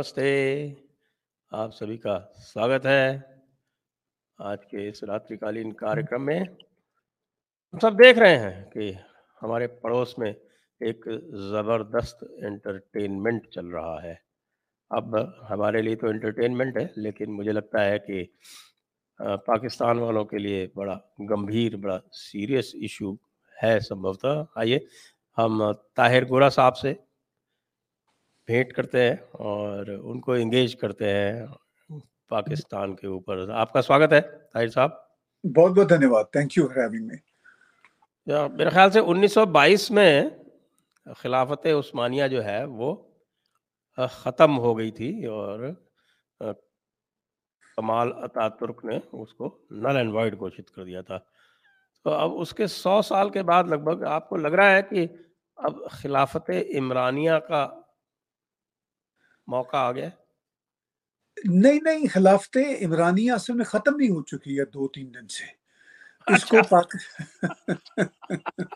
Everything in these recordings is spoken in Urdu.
نمستے۔ آپ سبھی کا سواگت ہے آج کے اس راتری کالین کارکرم میں۔ ہم سب دیکھ رہے ہیں کہ ہمارے پڑوس میں ایک زبردست انٹرٹینمنٹ چل رہا ہے۔ اب ہمارے لیے تو انٹرٹینمنٹ ہے، لیکن مجھے لگتا ہے کہ پاکستان والوں کے لیے بڑا گمبھیر، بڑا سیریس ایشو ہے سمبھوتہ آئیے، ہم طاہر گورا صاحب سے بھیٹ کرتے ہیں اور ان کو انگیج کرتے ہیں پاکستان کے اوپر۔ آپ کا سواگت ہے طاہر صاحب۔ بہت بہت دھنیہ تھینک یو ہیونگ می میرے خیال سے انیس سو بائیس میں خلافت عثمانیہ جو ہے وہ ختم ہو گئی تھی اور کمال عطا ترک نے اس کو نل اینڈ وائڈ گھوشت کر دیا تھا۔ تو اب اس کے سو سال کے بعد لگ بھگ آپ کو لگ رہا ہے کہ اب خلافت عمرانیہ کا موقع آ گیا؟ نہیں نہیں خلافت عمرانی اصل میں ختم نہیں ہو چکی ہے دو تین دن سے۔ اس کو اچھا۔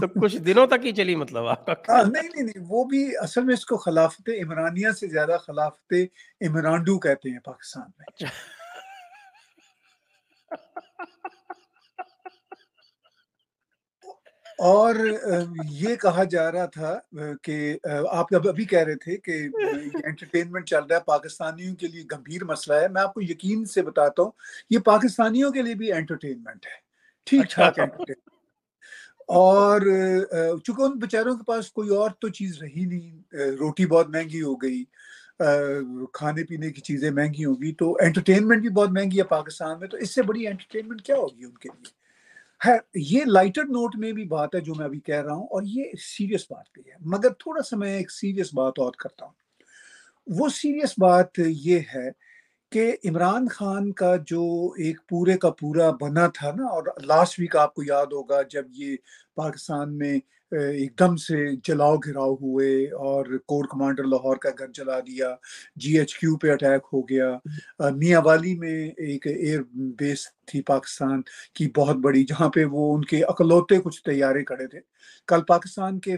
تو کچھ دنوں تک ہی چلی مطلب ہاں، نہیں نہیں نہیں وہ بھی اصل میں اس کو خلافت عمرانیہ سے زیادہ خلافت عمرانڈو کہتے ہیں پاکستان میں۔ اچھا۔ اور یہ کہا جا رہا تھا کہ آپ ابھی کہہ رہے تھے کہ انٹرٹینمنٹ چل رہا ہے پاکستانیوں کے لیے گمبھیر مسئلہ ہے۔ میں آپ کو یقین سے بتاتا ہوں یہ پاکستانیوں کے لیے بھی انٹرٹینمنٹ ہے۔ ٹھیک اچھا۔ ٹھاک انٹرٹینمنٹ اور چونکہ ان بیچاروں کے پاس کوئی اور تو چیز رہی نہیں روٹی بہت مہنگی ہو گئی کھانے پینے کی چیزیں مہنگی ہوگی تو انٹرٹینمنٹ بھی بہت مہنگی ہے پاکستان میں تو اس سے بڑی انٹرٹینمنٹ کیا ہوگی ان کے لیے؟ یہ لائٹر نوٹ میں بھی بات ہے جو میں ابھی کہہ رہا ہوں اور یہ سیریس بات بھی ہے۔ مگر تھوڑا سا میں ایک سیریس بات اور کرتا ہوں۔ وہ سیریس بات یہ ہے کہ عمران خان کا جو ایک پورے کا پورا بنا تھا نا، اور لاسٹ ویک آپ کو یاد ہوگا جب یہ پاکستان میں ایک دم سے جلاؤ گھراؤ ہوئے اور کور کمانڈر لاہور کا گھر جلا دیا۔ جی ایچ کیو پہ اٹیک ہو گیا۔ میاں والی میں ایک ایئر بیس تھی پاکستان کی بہت بڑی، جہاں پہ وہ ان کے اکلوتے کچھ تیارے کھڑے تھے۔ کل پاکستان کے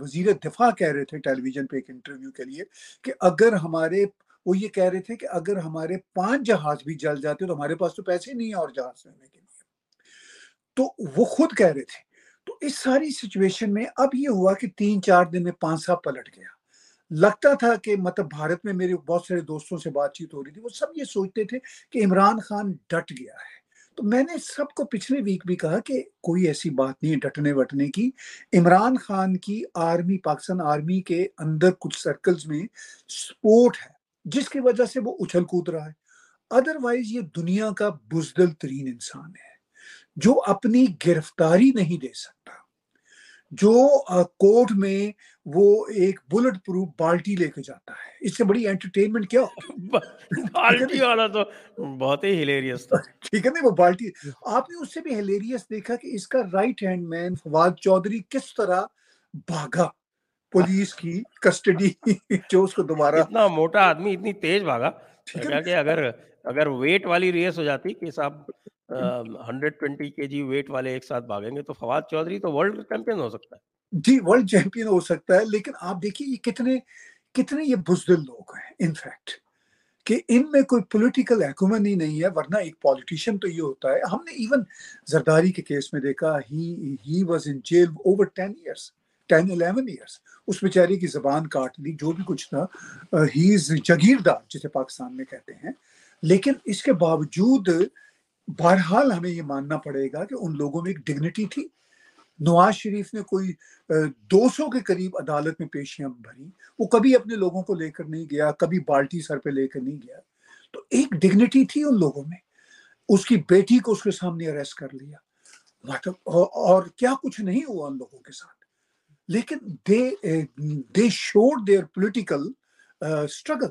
وزیر دفاع کہہ رہے تھے ٹیلی ویژن پہ ایک انٹرویو کے لیے کہ اگر ہمارے، وہ یہ کہہ رہے تھے کہ اگر ہمارے پانچ جہاز بھی جل جاتے تو ہمارے پاس تو پیسے نہیں ہیں اور جہاز لینے کے لیے۔ تو وہ خود کہہ رہے تھے تو اس ساری سچویشن میں اب یہ ہوا کہ تین چار دن میں پانچ سا پلٹ گیا۔ لگتا تھا کہ مطلب بھارت میں میرے بہت سارے دوستوں سے بات چیت ہو رہی تھی، وہ سب یہ سوچتے تھے کہ عمران خان ڈٹ گیا ہے۔ تو میں نے سب کو پچھلے ویک بھی کہا کہ کوئی ایسی بات نہیں ہے ڈٹنے وٹنے کی۔ عمران خان کی آرمی پاکستان آرمی کے اندر کچھ سرکلز میں سپورٹ ہے، جس کی وجہ سے وہ اچھل کود رہا ہے۔ ادروائز یہ دنیا کا بزدل ترین انسان ہے۔ جو اپنی گرفتاری نہیں دے سکتا۔ جو کورٹ میں وہ ایک بلٹ پروف بالٹی لے کے جاتا ہے۔ اس سے بڑی انٹرٹینمنٹ کیا بالٹی والا تو بہت ہی ہلیریس تھا۔ ٹھیک ہے نا وہ بالٹی۔ آپ نے اس سے بھی ہلیریس دیکھا کہ اس کا right hand man Fawad Chaudhry کس طرح بھاگا پولیس کی کسٹڈی جو اس کو دوبارہ اتنا موٹا آدمی اتنی تیز بھاگا۔ ٹھیک ہے کہ اگر اگر ویٹ والی ریس ہو جاتی کہ صاحب ہنڈریڈ ٹوینٹی کے جی ویٹ والے ایک ساتھ بھاگیں گے تو فواد چودھری تو ورلڈ چیمپئن ہو سکتا ہے۔ جی ورلڈ چیمپئن ہو سکتا ہے لیکن آپ دیکھیے یہ کتنے کتنے یہ بزدل لوگ ہیں انفیکٹ کہ ان میں کوئی پولیٹیکل ایکومن ہی نہیں ہے ورنہ ایک تو یہ ہوتا ہے۔ ہم نے ایون زرداری کے کیس میں دیکھا he was in jail over ten years ten eleven years اس کی زبان کاٹ جو بھی کچھ تھا ہی از جگیردار جسے پاکستان میں کہتے ہیں۔ لیکن اس کے باوجود بہرحال ہمیں یہ ماننا پڑے گا کہ ان لوگوں میں ایک ڈگنیٹی تھی۔ نواز شریف نے کوئی دو سو کے قریب عدالت میں پیشیاں بھری۔ وہ کبھی اپنے لوگوں کو لے کر نہیں گیا، کبھی بالٹی سر پہ لے کر نہیں گیا۔ تو ایک ڈگنیٹی تھی ان لوگوں میں۔ اس کی بیٹی کو اس کے سامنے اریسٹ کر لیا۔ مطلب، اور کیا کچھ نہیں ہوا ان لوگوں کے ساتھ۔ لیکن they they should their political struggle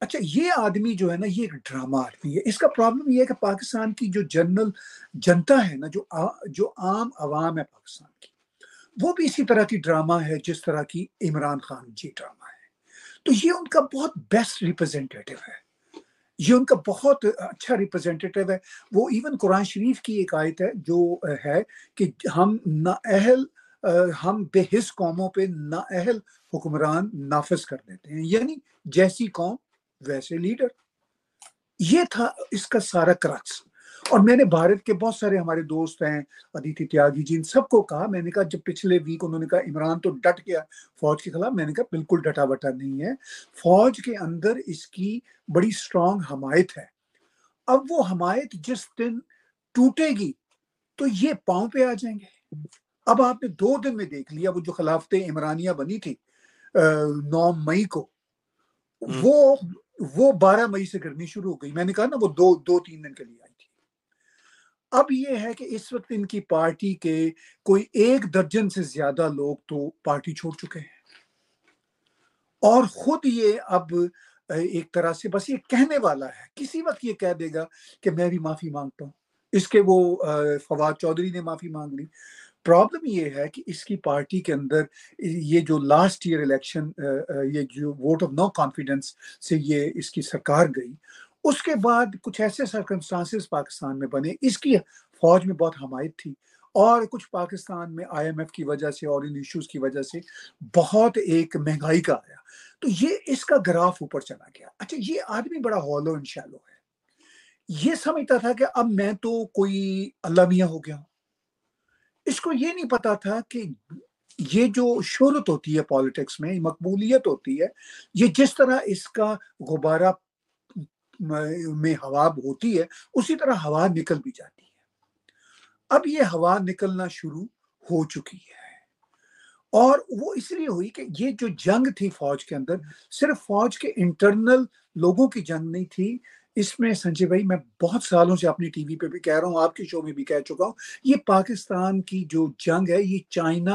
اچھا یہ آدمی جو ہے نا یہ ایک ڈرامہ آدمی ہے۔ اس کا پرابلم یہ ہے کہ پاکستان کی جو جنرل جنتا ہے نا جو آ, جو عام عوام ہے پاکستان کی وہ بھی اسی طرح کی ڈرامہ ہے جس طرح کی عمران خان جی ڈرامہ ہے۔ تو یہ ان کا بہت بیسٹ ریپرزینٹیو ہے۔ یہ ان کا بہت اچھا ریپرزینٹیو ہے۔ وہ ایون قرآن شریف کی ایک آیت ہے جو ہے کہ ہم نا اہل ہم بے حص قوموں پہ نا اہل حکمران نافذ کر دیتے ہیں۔ یعنی جیسی قوم ویسے لیڈر۔ یہ تھا اس کا سارا کرکس اور میں نے بھارت کے بہت سارے ہمارے دوست ہیں ادیتی تیاگی جی ان سب کو کہا میں نے کہا جب پچھلے ویک انہوں نے کہا عمران تو ڈٹ گیا فوج کے خلاف میں نے کہا بالکل ڈٹا بٹا نہیں ہے۔ فوج کے اندر اس کی بڑی سٹرونگ حمایت ہے۔ اب وہ حمایت جس دن ٹوٹے گی تو یہ پاؤں پہ آ جائیں گے۔ اب آپ نے دو دن میں دیکھ لیا وہ جو خلافت عمرانیہ بنی تھی نو مئی کو وہ وہ بارہ مئی سے کرنی شروع ہو گئی۔ میں نے کہا نا وہ دو دو، تین دن کے لیے آئی تھی۔ اب یہ ہے کہ اس وقت ان کی پارٹی کے کوئی ایک درجن سے زیادہ لوگ تو پارٹی چھوڑ چکے ہیں۔ اور خود یہ اب ایک طرح سے بس یہ کہنے والا ہے۔ کسی وقت یہ کہہ دے گا کہ میں بھی معافی مانگتا ہوں۔ اس کے وہ فواد چودھری نے معافی مانگ لی۔ پرابلم یہ ہے کہ اس کی پارٹی کے اندر یہ جو لاسٹ ایئر الیکشن یہ جو ووٹ آف نو کانفیڈنس سے یہ اس کی سرکار گئی، اس کے بعد کچھ ایسے سرکمسٹانسز پاکستان میں بنے، اس کی فوج میں بہت حمایت تھی اور کچھ پاکستان میں آئی ایم ایف کی وجہ سے اور ان ایشوز کی وجہ سے بہت ایک مہنگائی کا آیا۔ تو یہ اس کا گراف اوپر چلا گیا۔ اچھا یہ آدمی بڑا ہولو انشالو ہے۔ یہ سمجھتا تھا کہ اب میں تو کوئی اللہ میاں ہو گیا۔ ہوں اس کو یہ نہیں پتا تھا کہ یہ جو شہرت ہوتی ہے پالیٹکس میں، مقبولیت ہوتی ہے، یہ جس طرح اس کا غبارہ میں ہوا ہوتی ہے، اسی طرح ہوا نکل بھی جاتی ہے۔ اب یہ ہوا نکلنا شروع ہو چکی ہے۔ اور وہ اس لیے ہوئی کہ یہ جو جنگ تھی فوج کے اندر، صرف فوج کے انٹرنل لوگوں کی جنگ نہیں تھی اس میں سنجے بھائی، میں بہت سالوں سے اپنی ٹی وی پہ بھی کہہ رہا ہوں، آپ کے شو میں بھی کہہ چکا ہوں، یہ پاکستان کی جو جنگ ہے، یہ چائنا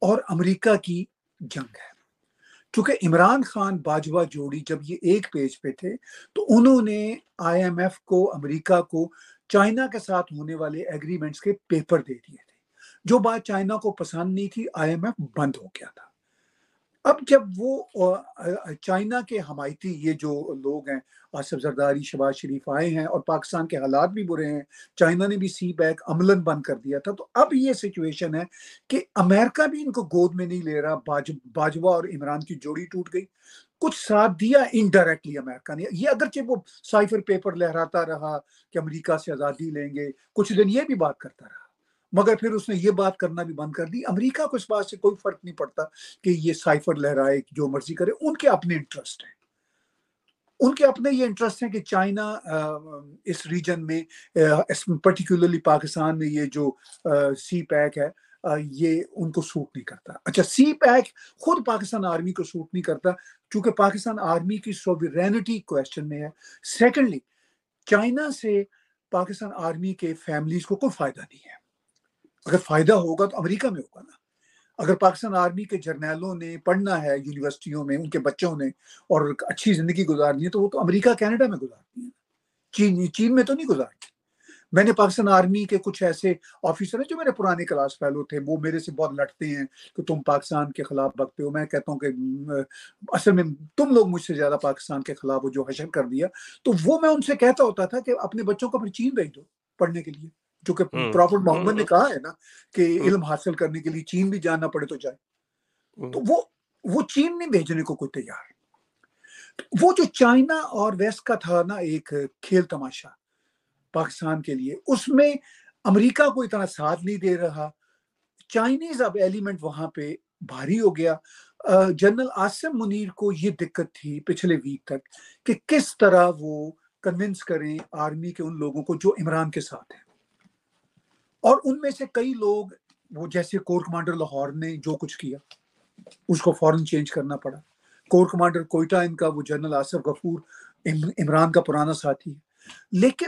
اور امریکہ کی جنگ ہے۔ کیونکہ عمران خان باجوہ جوڑی جب یہ ایک پیج پہ تھے، تو انہوں نے آئی ایم ایف کو، امریکہ کو، چائنا کے ساتھ ہونے والے ایگریمنٹس کے پیپر دے دیے تھے۔ جو بات چائنا کو پسند نہیں تھی، آئی ایم ایف بند ہو گیا تھا۔ اب جب وہ چائنا کے حمایتی یہ جو لوگ ہیں، آصف زرداری شباز شریف آئے ہیں اور پاکستان کے حالات بھی برے ہیں، چائنا نے بھی سی بیک عملاً بند کر دیا تھا، تو اب یہ سچویشن ہے کہ امریکہ بھی ان کو گود میں نہیں لے رہا باجوہ اور عمران کی جوڑی ٹوٹ گئی۔ کچھ ساتھ دیا انڈائریکٹلی امریکہ نے۔ یہ اگرچہ وہ سائفر پیپر لہراتا رہا کہ امریکہ سے آزادی لیں گے، کچھ دن یہ بھی بات کرتا رہا۔ مگر پھر اس نے یہ بات کرنا بھی بند کر دی۔ امریکہ کو اس بات سے کوئی فرق نہیں پڑتا کہ یہ سائفر لہرائے جو مرضی کرے، ان کے اپنے انٹرسٹ ہیں۔ ان کے اپنے یہ انٹرسٹ ہیں کہ چائنا اس ریجن میں پرٹیکولرلی پاکستان میں یہ جو سی پیک ہے یہ ان کو سوٹ نہیں کرتا۔ اچھا سی پیک خود پاکستان آرمی کو سوٹ نہیں کرتا چونکہ پاکستان آرمی کی سوورینٹی کوشچن میں ہے۔ سیکنڈلی چائنا سے پاکستان آرمی کے فیملیز کو کوئی فائدہ نہیں ہے۔ اگر فائدہ ہوگا تو امریکہ میں ہوگا نا۔ اگر پاکستان آرمی کے جرنیلوں نے پڑھنا ہے یونیورسٹیوں میں، ان کے بچوں نے اور اچھی زندگی گزارنی ہے، تو وہ تو امریکہ، کینیڈا میں گزارتی ہیں۔ چین چین میں تو نہیں گزارتی میں نے پاکستان آرمی کے کچھ ایسے آفیسر ہیں جو میرے پرانے کلاس فیلو تھے، وہ میرے سے بہت لڑتے ہیں کہ تم پاکستان کے خلاف بکتے ہو۔ میں کہتا ہوں کہ اصل میں تم لوگ مجھ سے زیادہ پاکستان کے خلاف وہ جو حشر کر دیا۔ تو وہ میں ان سے کہتا ہوتا تھا کہ اپنے بچوں کو پھر چین بھیج دو پڑھنے کے لیے۔ جو کہ پراپٹ محمد نے کہا ہے نا کہ علم حاصل کرنے کے لیے چین بھی جانا پڑے تو جائے۔ تو وہ وہ چین نہیں بھیجنے کو کوئی تیار۔ وہ جو چائنا اور ویسٹ کا تھا نا ایک کھیل تماشا پاکستان کے لیے اس میں امریکہ کو اتنا ساتھ نہیں دے رہا۔ چائنیز اب ایلیمنٹ وہاں پہ بھاری ہو گیا۔ جنرل آسم منیر کو یہ دقت تھی پچھلے ویک تک کہ کس طرح وہ کنونس کریں آرمی کے ان لوگوں کو جو عمران کے ساتھ ہیں۔ اور ان میں سے کئی لوگ وہ جیسے کور کمانڈر لاہور نے جو کچھ کیا، اس کو فوراً چینج کرنا پڑا۔ کور کمانڈر کوئٹہ، ان کا وہ جنرل آصف غفور عمران کا پرانا ساتھی ہے۔ لیکن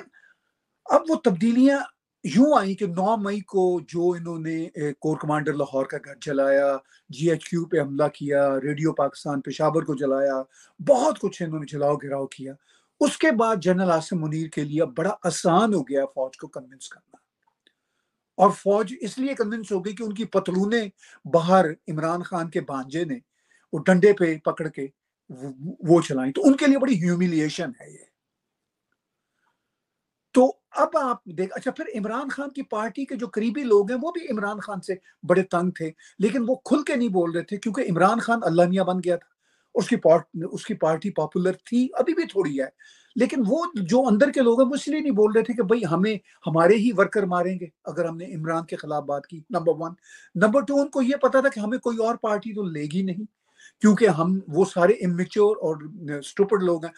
اب وہ تبدیلیاں یوں آئیں کہ نو مئی کو جو انہوں نے کور کمانڈر لاہور کا گھر جلایا جی ایچ کیو پہ حملہ کیا، ریڈیو پاکستان پشاور کو جلایا، بہت کچھ انہوں نے جلاؤ گراؤ کیا۔ اس کے بعد جنرل آصم منیر کے لیے بڑا آسان ہو گیا فوج کو کنونس کرنا۔ اور فوج اس لیے کنونس ہو گئی کہ ان کی پتلونیں باہر عمران خان کے بانجے نے وہ ڈنڈے پہ پکڑ کے وہ چلائیں۔ تو ان کے لیے بڑی ہیوملیشن ہے یہ۔ تو اب آپ دیکھ اچھا پھر عمران خان کی پارٹی کے جو قریبی لوگ ہیں وہ بھی عمران خان سے بڑے تنگ تھے، لیکن وہ کھل کے نہیں بول رہے تھے کیونکہ عمران خان اللہ میاں بن گیا تھا۔ اس کی اس کی پارٹی پاپولر تھی، ابھی بھی تھوڑی ہے۔ لیکن وہ جو اندر کے لوگ ہیں، وہ اس لیے نہیں بول رہے تھے کہ بھائی ہمیں، ہمارے ہی ورکر ماریں گے۔ اگر ہم نے عمران کے خلاف بات کی نمبر ون نمبر ٹو ان کو یہ پتا تھا کہ ہمیں کوئی اور پارٹی تو لے گی نہیں۔ کیونکہ ہم، وہ سارے امیچور اور اسٹوپڈ لوگ ہیں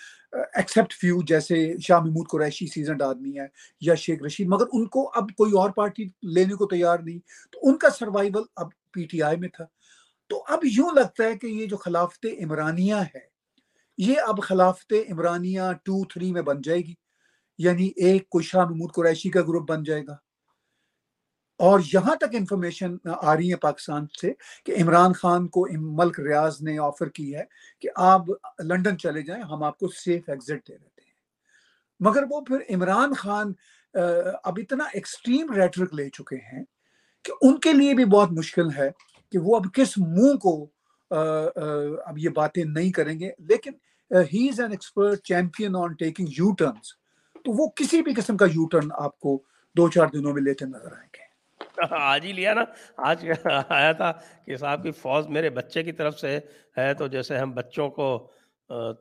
ایکسیپٹ فیو جیسے شاہ محمود قریشی سیزنڈ آدمی ہے یا شیخ رشید۔ مگر ان کو اب کوئی اور پارٹی لینے کو تیار نہیں۔ تو ان کا سروائیول اب پی ٹی آئی میں تھا۔ تو اب یوں لگتا ہے کہ یہ جو خلافت عمرانیہ ہے، یہ اب خلافت عمرانیہ ٹو تھری میں بن جائے گی یعنی ایک کوئی شاہ محمود قریشی کا گروپ بن جائے گا۔ اور یہاں تک انفارمیشن آ رہی ہے پاکستان سے کہ عمران خان کو ملک ریاض نے آفر کی ہے کہ آپ لنڈن چلے جائیں، ہم آپ کو سیف ایگزٹ دے دیتے ہیں۔ مگر وہ پھر عمران خان اب اتنا ایکسٹریم ریٹرک لے چکے ہیں کہ ان کے لیے بھی بہت مشکل ہے۔ کہ وہ اب کس منہ کو اب یہ باتیں نہیں کریں گے، لیکن he is an expert champion on taking U turns تو وہ کسی بھی قسم کا یو ٹرن آپ کو دو چار دنوں میں لیتے نظر آئیں گے۔ آج ہی لیا نا، آج آیا تھا کہ صاحب کی فوج میرے بچے کی طرف سے ہے، تو جیسے ہم بچوں کو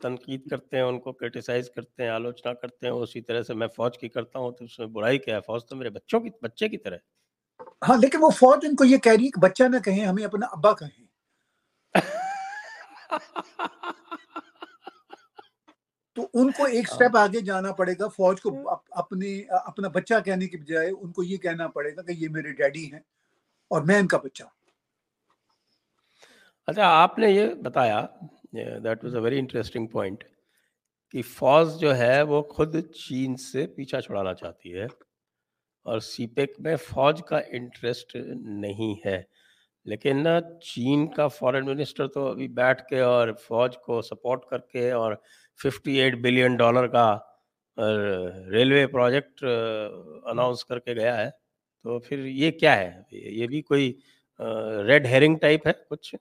تنقید کرتے ہیں، ان کو کرٹیسائز کرتے ہیں، آلوچنا کرتے ہیں، اسی طرح سے میں فوج کی کرتا ہوں، تو اس میں برائی کیا ہے؟ فوج تو میرے بچوں کی، بچے کی طرح ہاں لیکن وہ فوج ان کو یہ کہہ رہی ہے کہ بچہ نہ کہیں ہمیں اپنا ابا کہیں۔ تو ان کو ایک سٹیپ آگے جانا پڑے گا فوج کو اپنی اپنا بچہ کہنے کی بجائے ان کو یہ کہنا پڑے گا کہ یہ میرے ڈیڈی ہیں اور میں ان کا بچہ۔ اچھا آپ نے یہ بتایا that was a very interesting point کہ فوج جو ہے وہ خود چین سے پیچھا چھڑانا چاہتی ہے۔ اور سی پیک میں فوج کا انٹرسٹ نہیں ہے۔ لیکن نا چین کا فورن منسٹر تو ابھی بیٹھ کے اور فوج کو سپورٹ کر کے اور ففٹی ایٹ بلین ڈالر کا ریلوے پروجیکٹ اناؤنس کر کے گیا ہے۔ تو پھر یہ کیا ہے؟ یہ بھی کوئی ریڈ ہیرنگ ٹائپ ہے کچھ؟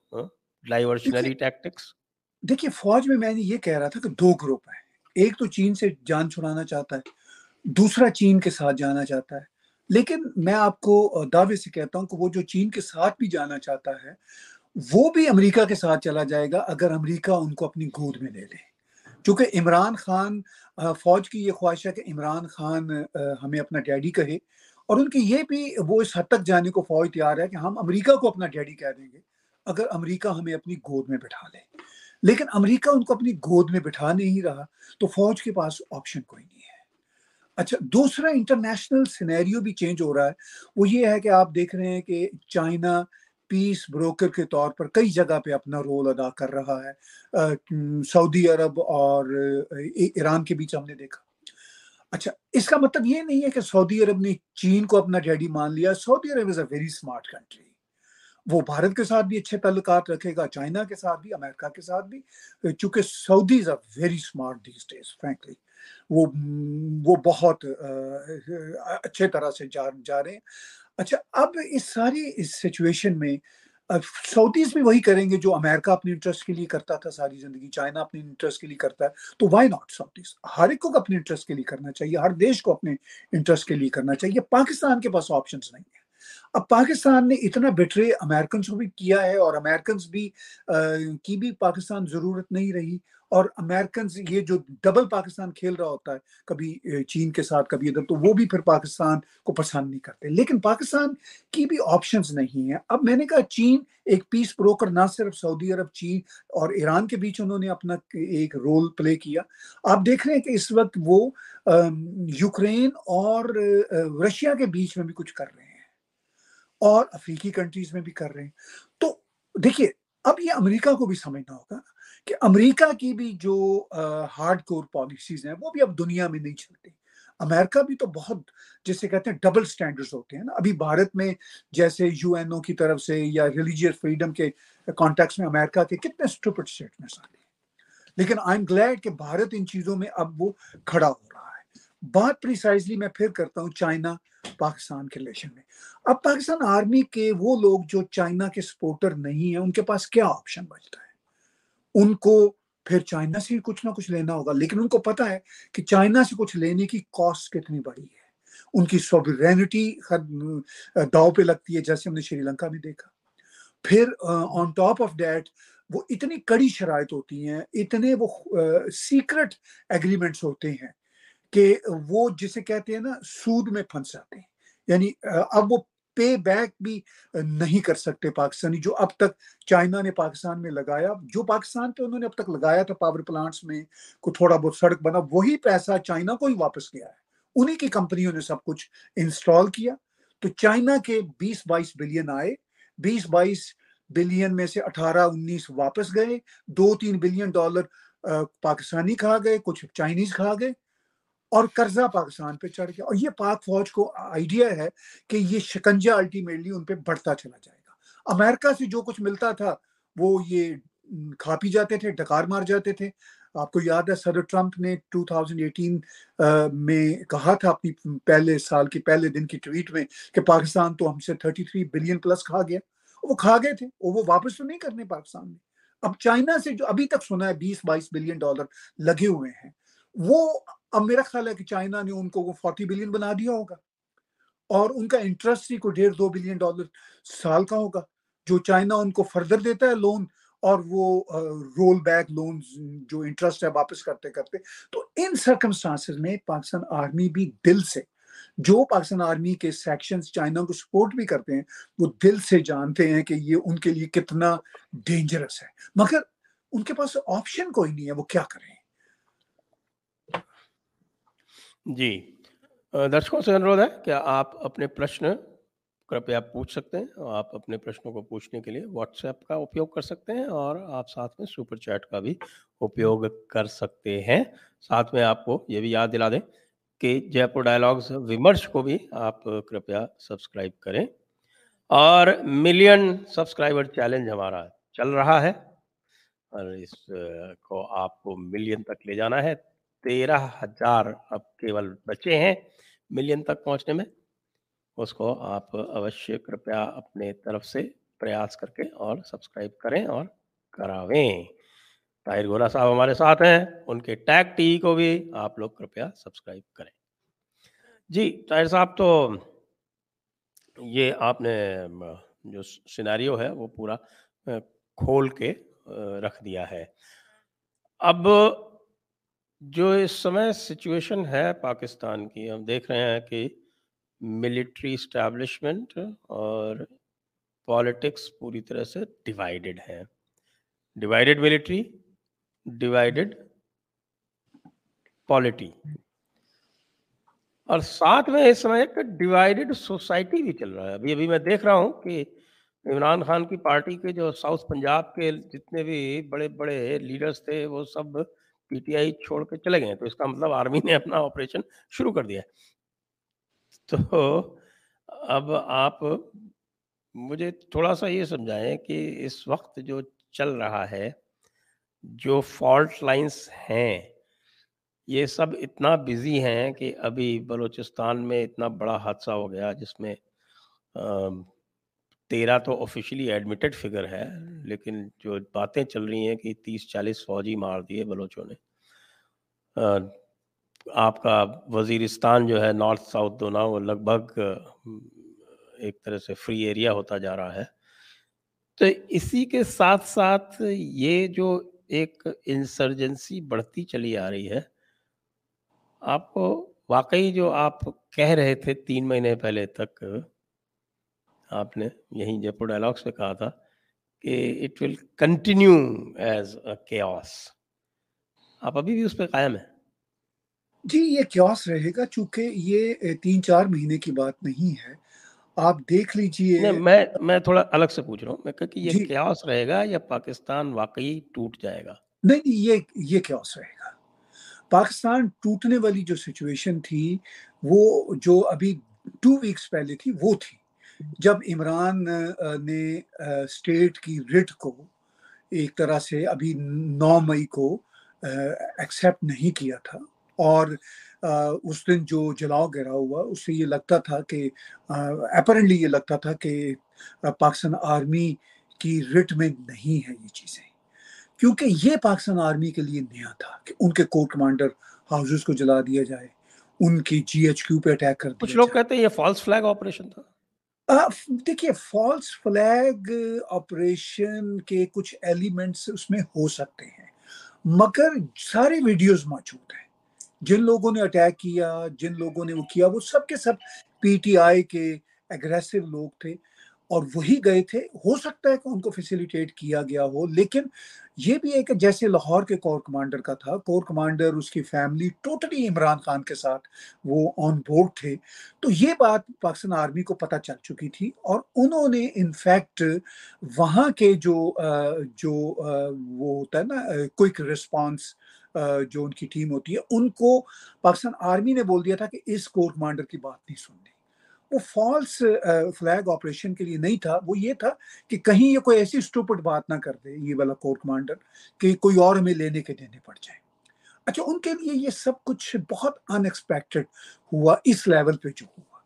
ڈائیورشنری ٹیکٹکس دیکھیے فوج میں میں نے یہ کہہ رہا تھا کہ دو گروپ ہیں۔ ایک تو چین سے جان چھڑانا چاہتا ہے دوسرا چین کے ساتھ جانا چاہتا ہے۔ لیکن میں آپ کو دعوے سے کہتا ہوں کہ وہ جو چین کے ساتھ بھی جانا چاہتا ہے، وہ بھی امریکہ کے ساتھ چلا جائے گا اگر امریکہ ان کو اپنی گود میں لے لے۔ چونکہ عمران خان، فوج کی یہ خواہش ہے کہ عمران خان ہمیں اپنا ڈیڈی کہے۔ اور ان کی یہ بھی وہ اس حد تک جانے کو فوج تیار ہے کہ ہم امریکہ کو اپنا ڈیڈی کہہ دیں گے اگر امریکہ ہمیں اپنی گود میں بٹھا لے۔ لیکن امریکہ ان کو اپنی گود میں بٹھا نہیں رہا تو فوج کے پاس آپشن کوئی نہیں۔ اچھا دوسرا انٹرنیشنل سینیریو بھی چینج ہو رہا ہے۔ وہ یہ ہے کہ آپ دیکھ رہے ہیں کہ چائنا پیس بروکر کے طور پر کئی جگہ پہ اپنا رول ادا کر رہا ہے۔ سعودی عرب اور ایران کے بیچ ہم نے دیکھا۔ اچھا اس کا مطلب یہ نہیں ہے کہ سعودی عرب نے چین کو اپنا ڈیڈی مان لیا۔ Saudi Arab is a very smart country وہ بھارت کے ساتھ بھی اچھے تعلقات رکھے گا، چائنا کے ساتھ بھی، امریکہ کے ساتھ بھی۔ چونکہ Saudi is a very smart these days frankly وہ وہ بہت اچھے طرح سے جا جا رہے ہیں۔ اچھا اب اس ساری اس سچویشن میں سعودیز بھی وہی کریں گے جو امریکہ اپنی انٹرسٹ کے لیے کرتا تھا ساری زندگی چائنا اپنی انٹرسٹ کے لیے کرتا ہے۔ تو وائی ناٹ سعودیز ہر ایک کو اپنے انٹرسٹ کے لیے کرنا چاہیے، ہر دیش کو اپنے انٹرسٹ کے لیے کرنا چاہیے۔ پاکستان کے پاس آپشنس نہیں ہیں۔ اب پاکستان نے اتنا بٹرے امیرکنس کو بھی کیا ہے اور امیرکنس بھی کی بھی پاکستان ضرورت نہیں رہی۔ اور امیرکنز یہ جو ڈبل پاکستان کھیل رہا ہوتا ہے، کبھی چین کے ساتھ، کبھی ادھر، تو وہ بھی پھر پاکستان کو پسند نہیں کرتے۔ لیکن پاکستان کی بھی آپشنز نہیں ہیں۔ اب میں نے کہا چین ایک پیس بروکر نہ صرف سعودی عرب چین اور ایران کے بیچ انہوں نے اپنا ایک رول پلے کیا۔ آپ دیکھ رہے ہیں کہ اس وقت وہ یوکرین اور رشیا کے بیچ میں بھی کچھ کر رہے ہیں۔ اور افریقی کنٹریز میں بھی کر رہے ہیں۔ تو دیکھیے، اب یہ امریکہ کو بھی سمجھنا ہوگا۔ کہ امریکہ کی بھی جو ہارڈ کور پالیسیز ہیں، وہ بھی اب دنیا میں نہیں چلتی امریکہ بھی تو بہت جسے کہتے ہیں ڈبل سٹینڈرڈز ہوتے ہیں نا۔ ابھی بھارت میں جیسے یو این او کی طرف سے یا ریلیجیس فریڈم کے کانٹیکس میں امریکہ کے کتنے اسٹوپڈ اسٹیٹمنٹس آتے ہیں۔ لیکن آئی ایم گلیڈ کہ بھارت ان چیزوں میں اب وہ کھڑا ہو رہا ہے۔ بات پریسائزلی میں پھر کرتا ہوں چائنا، پاکستان کے ریلیشن میں۔ اب پاکستان آرمی کے وہ لوگ جو چائنا کے سپورٹر نہیں ہیں، ان کے پاس کیا آپشن بچتا ہے؟ ان کو پھر چائنا سے کچھ نہ کچھ لینا ہوگا، لیکن ان کو پتا ہے کہ چائنا سے کچھ لینے کی کاسٹ کتنی بڑی ہے۔ ان کی سوورینٹی داؤ پہ لگتی ہے، جیسے ہم نے شری لنکا میں دیکھا۔ پھر آن ٹاپ آف ڈیٹ وہ اتنی کڑی شرائط ہوتی ہیں، اتنے وہ سیکرٹ ایگریمنٹس ہوتے ہیں کہ وہ جسے کہتے ہیں نا، سود میں پھنس جاتے ہیں۔ یعنی اب وہ پے بیک بھی نہیں کر سکتے پاکستانی جو اب تک چائنا نے پاکستان میں لگایا۔ جو پاکستان پہ انہوں نے اب تک لگایا تھا پاور پلانٹس میں، کو تھوڑا بہت سڑک بنا، وہی پیسہ چائنا کو ہی واپس گیا ہے۔ انہی کی کمپنیوں نے سب کچھ انسٹال کیا۔ تو چائنا کے بیس بائیس بلین آئے۔ بیس بائیس بلین میں سے اٹھارہ انیس واپس گئے۔ دو تین بلین ڈالر پاکستانی کھا گئے، کچھ چائنیز کھا گئے۔ اور قرضہ پاکستان پہ چڑھ گیا اور یہ پاک فوج کو آئیڈیا ہے کہ یہ شکنجہ الٹیمیٹلی ان پہ بڑھتا چلا جائے گا۔ امریکہ سے جو کچھ ملتا تھا، وہ یہ کھا پی جاتے تھے، ڈکار مار جاتے تھے۔ آپ کو یاد ہے، صدر ٹرمپ نے 2018 میں کہا تھا اپنی پہلے سال کے پہلے دن کی ٹویٹ میں کہ پاکستان تو ہم سے 33 بلین پلس کھا گیا۔ وہ کھا گئے تھے وہ واپس تو نہیں کرنے پاکستان میں۔ اب چائنا سے جو ابھی تک سنا ہے، بیس، بائیس بلین ڈالر لگے ہوئے ہیں۔ وہ اب میرا خیال ہے کہ چائنا نے ان کو وہ فورٹی بلین بنا دیا ہوگا اور ان کا انٹرسٹ ہی کوئی ڈیڑھ دو بلین ڈالر سال کا ہوگا جو چائنا ان کو فردر دیتا ہے لون اور وہ رول بیک لون جو انٹرسٹ ہے واپس کرتے کرتے تو ان سرکمسٹانسز میں پاکستان آرمی بھی دل سے جو پاکستان آرمی کے سیکشنز چائنا کو سپورٹ بھی کرتے ہیں وہ دل سے جانتے ہیں کہ یہ ان کے لیے کتنا ڈینجرس ہے مگر ان کے پاس آپشن کوئی نہیں ہے وہ کیا کریں؟ جی۔ درشکوں سے انورودھ ہے کہ آپ اپنے پرشن کرپیا پوچھ سکتے ہیں، آپ اپنے پرشنوں کو پوچھنے کے لیے واٹس ایپ کا اپیوگ کر سکتے ہیں اور آپ ساتھ میں سپر چیٹ کا بھی اپیوگ کر سکتے ہیں۔ ساتھ میں آپ کو یہ بھی یاد دلا دیں کہ جے پور ڈائلاگز ومرش کو بھی آپ کرپیا سبسکرائب کریں۔ اور ملین سبسکرائبر چیلنج ہمارا چل رہا ہے۔ اور اس کو آپ کو ملین تک لے جانا ہے۔ تیرہ ہزار اب کیول بچے ہیں ملین تک پہنچنے میں، اس کو آپ اوشیہ کرپیا اپنے طرف سے پریاس کر کے اور سبسکرائب کریں اور کراویں۔ طاہر گولا صاحب ہمارے ساتھ ہیں، ان کے ٹیگ ٹی کو بھی آپ لوگ کرپیا سبسکرائب کریں۔ جی طاہر صاحب، تو یہ آپ نے جو سیناریو ہے وہ پورا کھول کے رکھ دیا ہے۔ اب جو اس سمے سچویشن ہے پاکستان کی، ہم دیکھ رہے ہیں کہ ملٹری اسٹیبلشمنٹ اور پالیٹکس پوری طرح سے ڈیوائیڈڈ ہے ڈیوائیڈڈ ملٹری ڈیوائیڈڈ پالیٹی اور ساتھ میں اس سمے ایک ڈیوائیڈڈ سوسائٹی بھی چل رہا ہے۔ ابھی ابھی میں دیکھ رہا ہوں کہ عمران خان کی پارٹی کے جو ساؤتھ پنجاب کے جتنے بھی بڑے بڑے لیڈرز تھے، وہ سب پی ٹی آئی چھوڑ کے چلے گئے تو اس کا مطلب آرمی نے اپنا آپریشن شروع کر دیا تو اب آپ مجھے تھوڑا سا یہ سمجھائیں کہ اس وقت جو چل رہا ہے جو فالٹ لائنس ہیں یہ سب اتنا بزی ہیں کہ ابھی بلوچستان میں اتنا بڑا حادثہ ہو گیا جس میں تیرہ تو آفیشلی ایڈمیٹڈ فگر ہے، لیکن جو باتیں چل رہی ہیں کہ تیس چالیس فوجی مار دیے بلوچوں نے۔ آپ کا وزیرستان جو ہے نارتھ ساؤتھ دونا وہ لگ بھگ ایک طرح سے فری ایریا ہوتا جا رہا ہے۔ تو اسی کے ساتھ ساتھ یہ جو ایک انسرجنسی بڑھتی چلی آ رہی ہے، آپ کو واقعی جو آپ کہہ رہے تھے تین مہینے پہلے تک آپ نے یہیں جے پور ڈائلاگس میں کہا تھا کہ it will continue as a chaos آپ ابھی بھی اس پہ قائم ہیں؟ جی یہ کیوس رہے گا چونکہ یہ تین چار مہینے کی بات نہیں ہے۔ آپ دیکھ لیجیے۔ میں میں تھوڑا الگ سے پوچھ رہا ہوں۔ میں کہ یہ جی۔ کیوس رہے گا یا پاکستان واقعی ٹوٹ جائے گا؟ نہیں یہ یہ کیوس رہے گا۔ پاکستان ٹوٹنے والی جو سچویشن تھی وہ جو ابھی ٹو ویکس پہلے تھی وہ تھی۔ جب عمران نے اسٹیٹ کی رٹ کو ایک طرح سے ابھی نو مئی کو ایکسیپٹ نہیں کیا تھا اور اس دن جو جلاؤ گرا ہوا اس سے یہ لگتا تھا کہ اپرنٹلی یہ لگتا تھا کہ پاکستان آرمی کی رٹ میں نہیں ہے یہ چیزیں۔ کیونکہ یہ پاکستان آرمی کے لیے نیا تھا کہ ان کے کور کمانڈر ہاؤسز کو جلا دیا جائے ان کی جی ایچ کیو پہ اٹیک کر کچھ لوگ کہتے ہیں یہ فالس فلیگ آپریشن تھا۔ دیکھیے، فالس فلیگ آپریشن کے کچھ ایلیمنٹس اس میں ہو سکتے ہیں، مگر سارے ویڈیوز موجود ہیں۔ جن لوگوں نے اٹیک کیا، جن لوگوں نے وہ کیا، وہ سب کے سب پی ٹی آئی کے اگریسو لوگ تھے۔ اور وہی گئے تھے۔ ہو سکتا ہے کہ ان کو فیسیلیٹیٹ کیا گیا ہو، لیکن یہ بھی ہے کہ جیسے لاہور کے کور کمانڈر کا تھا کور کمانڈر اس کی فیملی ٹوٹلی عمران خان کے ساتھ وہ آن بورڈ تھے۔ تو یہ بات پاکستان آرمی کو پتہ چل چکی تھی اور انہوں نے انفیکٹ وہاں کے جو جو وہ ہوتا ہے نا کوئک رسپانس جو ان کی ٹیم ہوتی ہے، ان کو پاکستان آرمی نے بول دیا تھا کہ اس کور کمانڈر کی بات نہیں سننی۔ وہ فالس فلیگ آپریشن کے لیے نہیں تھا۔ وہ یہ تھا کہ کہیں یہ کوئی ایسی اسٹوپٹ بات نہ کر دے یہ والا کور کمانڈر کہ کوئی اور ہمیں لینے کے دینے پڑ جائے۔ اچھا ان کے لیے یہ سب کچھ بہت ان ایکسپیکٹڈ ہوا، اس لیول پہ جو ہوا۔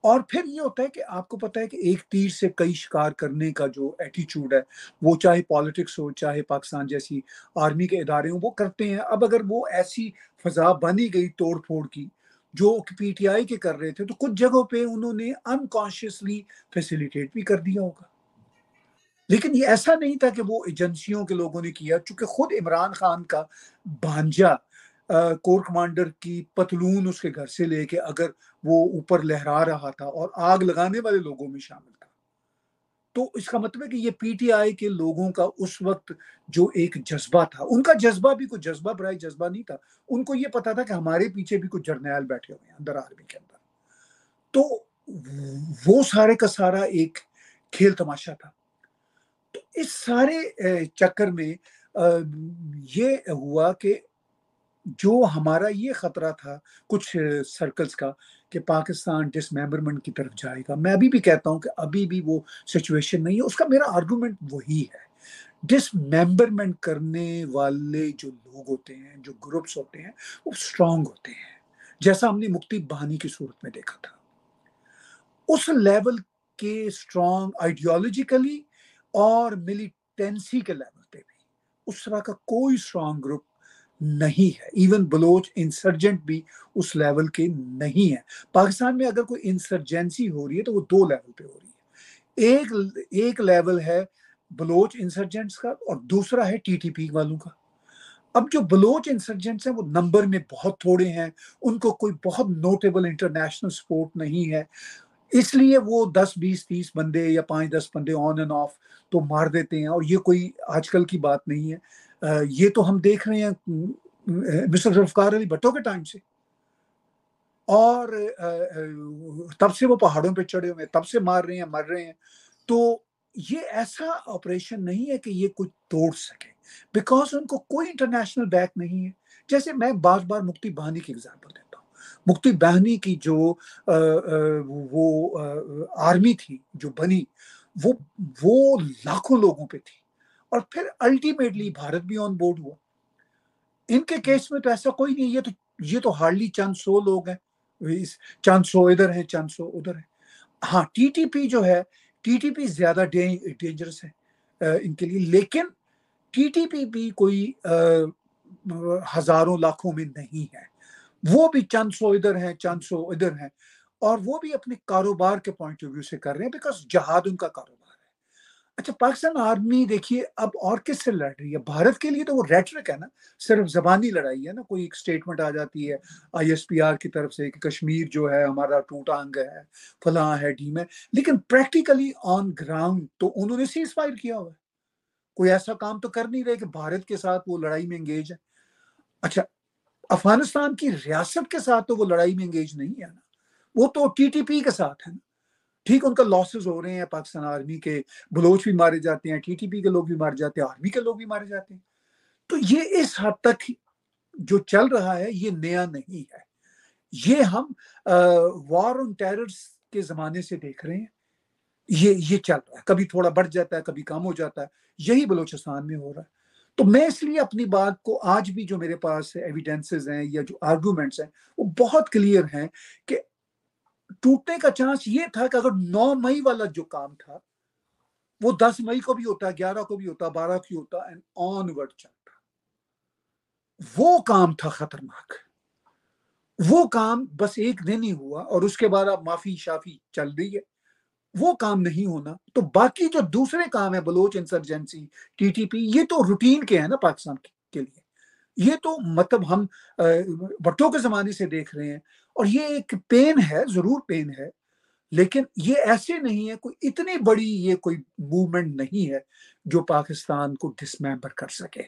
اور پھر یہ ہوتا ہے کہ آپ کو پتا ہے کہ ایک تیر سے کئی شکار کرنے کا جو ایٹیچیوڈ ہے، وہ چاہے پالیٹکس ہو، چاہے پاکستان جیسی آرمی کے ادارے ہوں، وہ کرتے ہیں۔ اب اگر وہ ایسی فضا بنی گئی توڑ پھوڑ کی جو پی ٹی آئی کے کر رہے تھے، تو کچھ جگہوں پہ انہوں نے انکانشیسلی فیسیلیٹیٹ بھی کر دیا ہوگا۔ لیکن یہ ایسا نہیں تھا کہ وہ ایجنسیوں کے لوگوں نے کیا، چونکہ خود عمران خان کا بھانجا کور کمانڈر کی پتلون اس کے گھر سے لے کے اگر وہ اوپر لہرا رہا تھا اور آگ لگانے والے لوگوں میں شامل تھا۔ تو اس کا مطلب ہے کہ یہ پی ٹی آئی کے لوگوں کا اس وقت جو ایک جذبہ تھا، ان کا جذبہ بھی کوئی جذبہ برائی جذبہ نہیں تھا۔ ان کو یہ پتا تھا کہ ہمارے پیچھے بھی کچھ جرنیل بیٹھے ہوئے ہیں اندر آرمی کے اندر۔ تو وہ سارے کا سارا ایک کھیل تماشا تھا۔ تو اس سارے چکر میں یہ ہوا کہ جو ہمارا یہ خطرہ تھا کچھ سرکلز کا کہ پاکستان ڈس ممبرمنٹ کی طرف جائے گا۔ میں ابھی بھی کہتا ہوں کہ ابھی بھی وہ سچویشن نہیں ہے۔ اس کا میرا آرگومنٹ وہی ہے۔ ڈس ممبرمنٹ کرنے والے جو لوگ ہوتے ہیں، جو گروپس ہوتے ہیں، وہ اسٹرانگ ہوتے ہیں۔ جیسا ہم نے مکتی بہانی کی صورت میں دیکھا تھا۔ اس لیول کے اسٹرانگ آئیڈیالوجیکلی اور ملیٹینسی کے لیول پہ بھی۔ اس طرح کا کوئی اسٹرانگ گروپ نہیں ہے۔ ایون بلوچ انسرجنٹ بھی اس لیول کے نہیں ہے پاکستان میں اگر کوئی انسرجنسی ہو رہی ہے تو وہ دو لیول پہ ہو رہی ہے۔ ایک ایک لیول ہے بلوچ انسرجنٹس کا اور دوسرا ہے ٹی ٹی پی والوں کا۔ اب جو بلوچ انسرجنٹس ہیں وہ نمبر میں بہت تھوڑے ہیں۔ ان کو کوئی بہت نوٹیبل انٹرنیشنل سپورٹ نہیں ہے۔ اس لیے وہ دس بیس تیس بندے یا پانچ دس بندے آن اینڈ آف تو مار دیتے ہیں اور یہ کوئی آج کل کی بات نہیں ہے۔ یہ تو ہم دیکھ رہے ہیں مسٹر ذوالفقار علی بھٹو کے ٹائم سے۔ اور تب سے وہ پہاڑوں پہ چڑھے ہوئے ہیں تب سے مار رہے ہیں، مر رہے ہیں۔ تو یہ ایسا آپریشن نہیں ہے کہ یہ کچھ توڑ سکے۔ بیکاز ان کو کوئی انٹرنیشنل بیک نہیں ہے۔ جیسے میں بار بار مکتی بہانی کی ایگزامپل دیتا ہوں۔ مکتی بہانی کی جو وہ آرمی تھی، جو بنی، وہ وہ لاکھوں لوگوں پہ تھی۔ اور پھر الٹیمیٹلی بھارت بھی آن بورڈ ہوا۔ ان کے کیس میں تو ایسا کوئی نہیں یہ تو یہ تو ہارڈلی چند سو لوگ ہیں۔ چند سو ادھر ہیں، چند سو ادھر ہیں۔ ہاں ٹی ٹی پی جو ہے ٹی ٹی پی زیادہ ڈینجرس ہے ان کے لیے۔ لیکن ٹی ٹی پی بھی کوئی ہزاروں لاکھوں میں نہیں ہے۔ وہ بھی چند سو ادھر ہیں، چند سو ادھر ہیں۔ اور وہ بھی اپنے کاروبار کے پوائنٹ آف ویو سے کر رہے ہیں بیکاز جہاد ان کا کاروبار اچھا پاکستان آرمی دیکھیے، اب اور کس سے لڑ رہی ہے؟ بھارت کے لیے تو وہ ریٹرک ہے نا، صرف زبانی لڑائی ہے نا، کوئی ایک سٹیٹمنٹ آ جاتی ہے آئی ایس پی آر کی طرف سے کہ کشمیر جو ہے ہمارا ٹوٹا انگ ہے، فلاں ہے، ٹیم ہے، لیکن پریکٹیکلی آن گراؤنڈ تو انہوں نے سیز فائر کیا ہوا ہے۔ کوئی ایسا کام تو کر نہیں رہے کہ بھارت کے ساتھ وہ لڑائی میں انگیج ہے۔ اچھا افغانستان کی ریاست کے ساتھ تو وہ لڑائی میں انگیج نہیں ہے نا، وہ تو ٹی ٹی پی کے ساتھ ہے نا۔ ٹھیک، ان کا لاسز ہو رہے ہیں پاکستان آرمی کے، بلوچ بھی مارے جاتے ہیں ٹی ٹی پی کے لوگ بھی مارے جاتے ہیں آرمی کے لوگ بھی مارے جاتے ہیں۔ تو یہ اس حد تک جو چل رہا ہے، یہ نیا نہیں ہے۔ یہ ہم وار آن ٹیررز کے زمانے سے دیکھ رہے ہیں۔ یہ یہ چل رہا ہے۔ کبھی تھوڑا بڑھ جاتا ہے، کبھی کم ہو جاتا ہے۔ یہی بلوچستان میں ہو رہا ہے۔ تو میں اس لیے اپنی بات کو آج بھی جو میرے پاس ایویڈینسز ہیں یا جو آرگومنٹس ہیں، وہ بہت کلیئر ہیں کہ ٹوٹنے کا چانس یہ تھا کہ اگر نو مئی والا جو کام تھا، وہ دس مئی کو بھی ہوتا، گیارہ کو بھی ہوتا، بارہ کی ہوتا آن ورڈ چلتا۔ وہ کام تھا خطرناک۔ وہ کام بس ایک دن ہی ہوا اور اس کے بعد اب معافی شافی چل رہی ہے۔ وہ کام نہیں ہونا۔ تو باقی جو دوسرے کام ہے Baloch insurgency T T P یہ تو روٹین کے ہیں نا پاکستان کے لیے۔ یہ تو مطلب ہم بٹوں کے زمانے سے دیکھ رہے ہیں۔ اور یہ ایک پین ہے، ضرور پین ہے، لیکن یہ ایسے نہیں ہے، کوئی اتنی بڑی یہ کوئی موومنٹ نہیں ہے جو پاکستان کو ڈسممبر کر سکے۔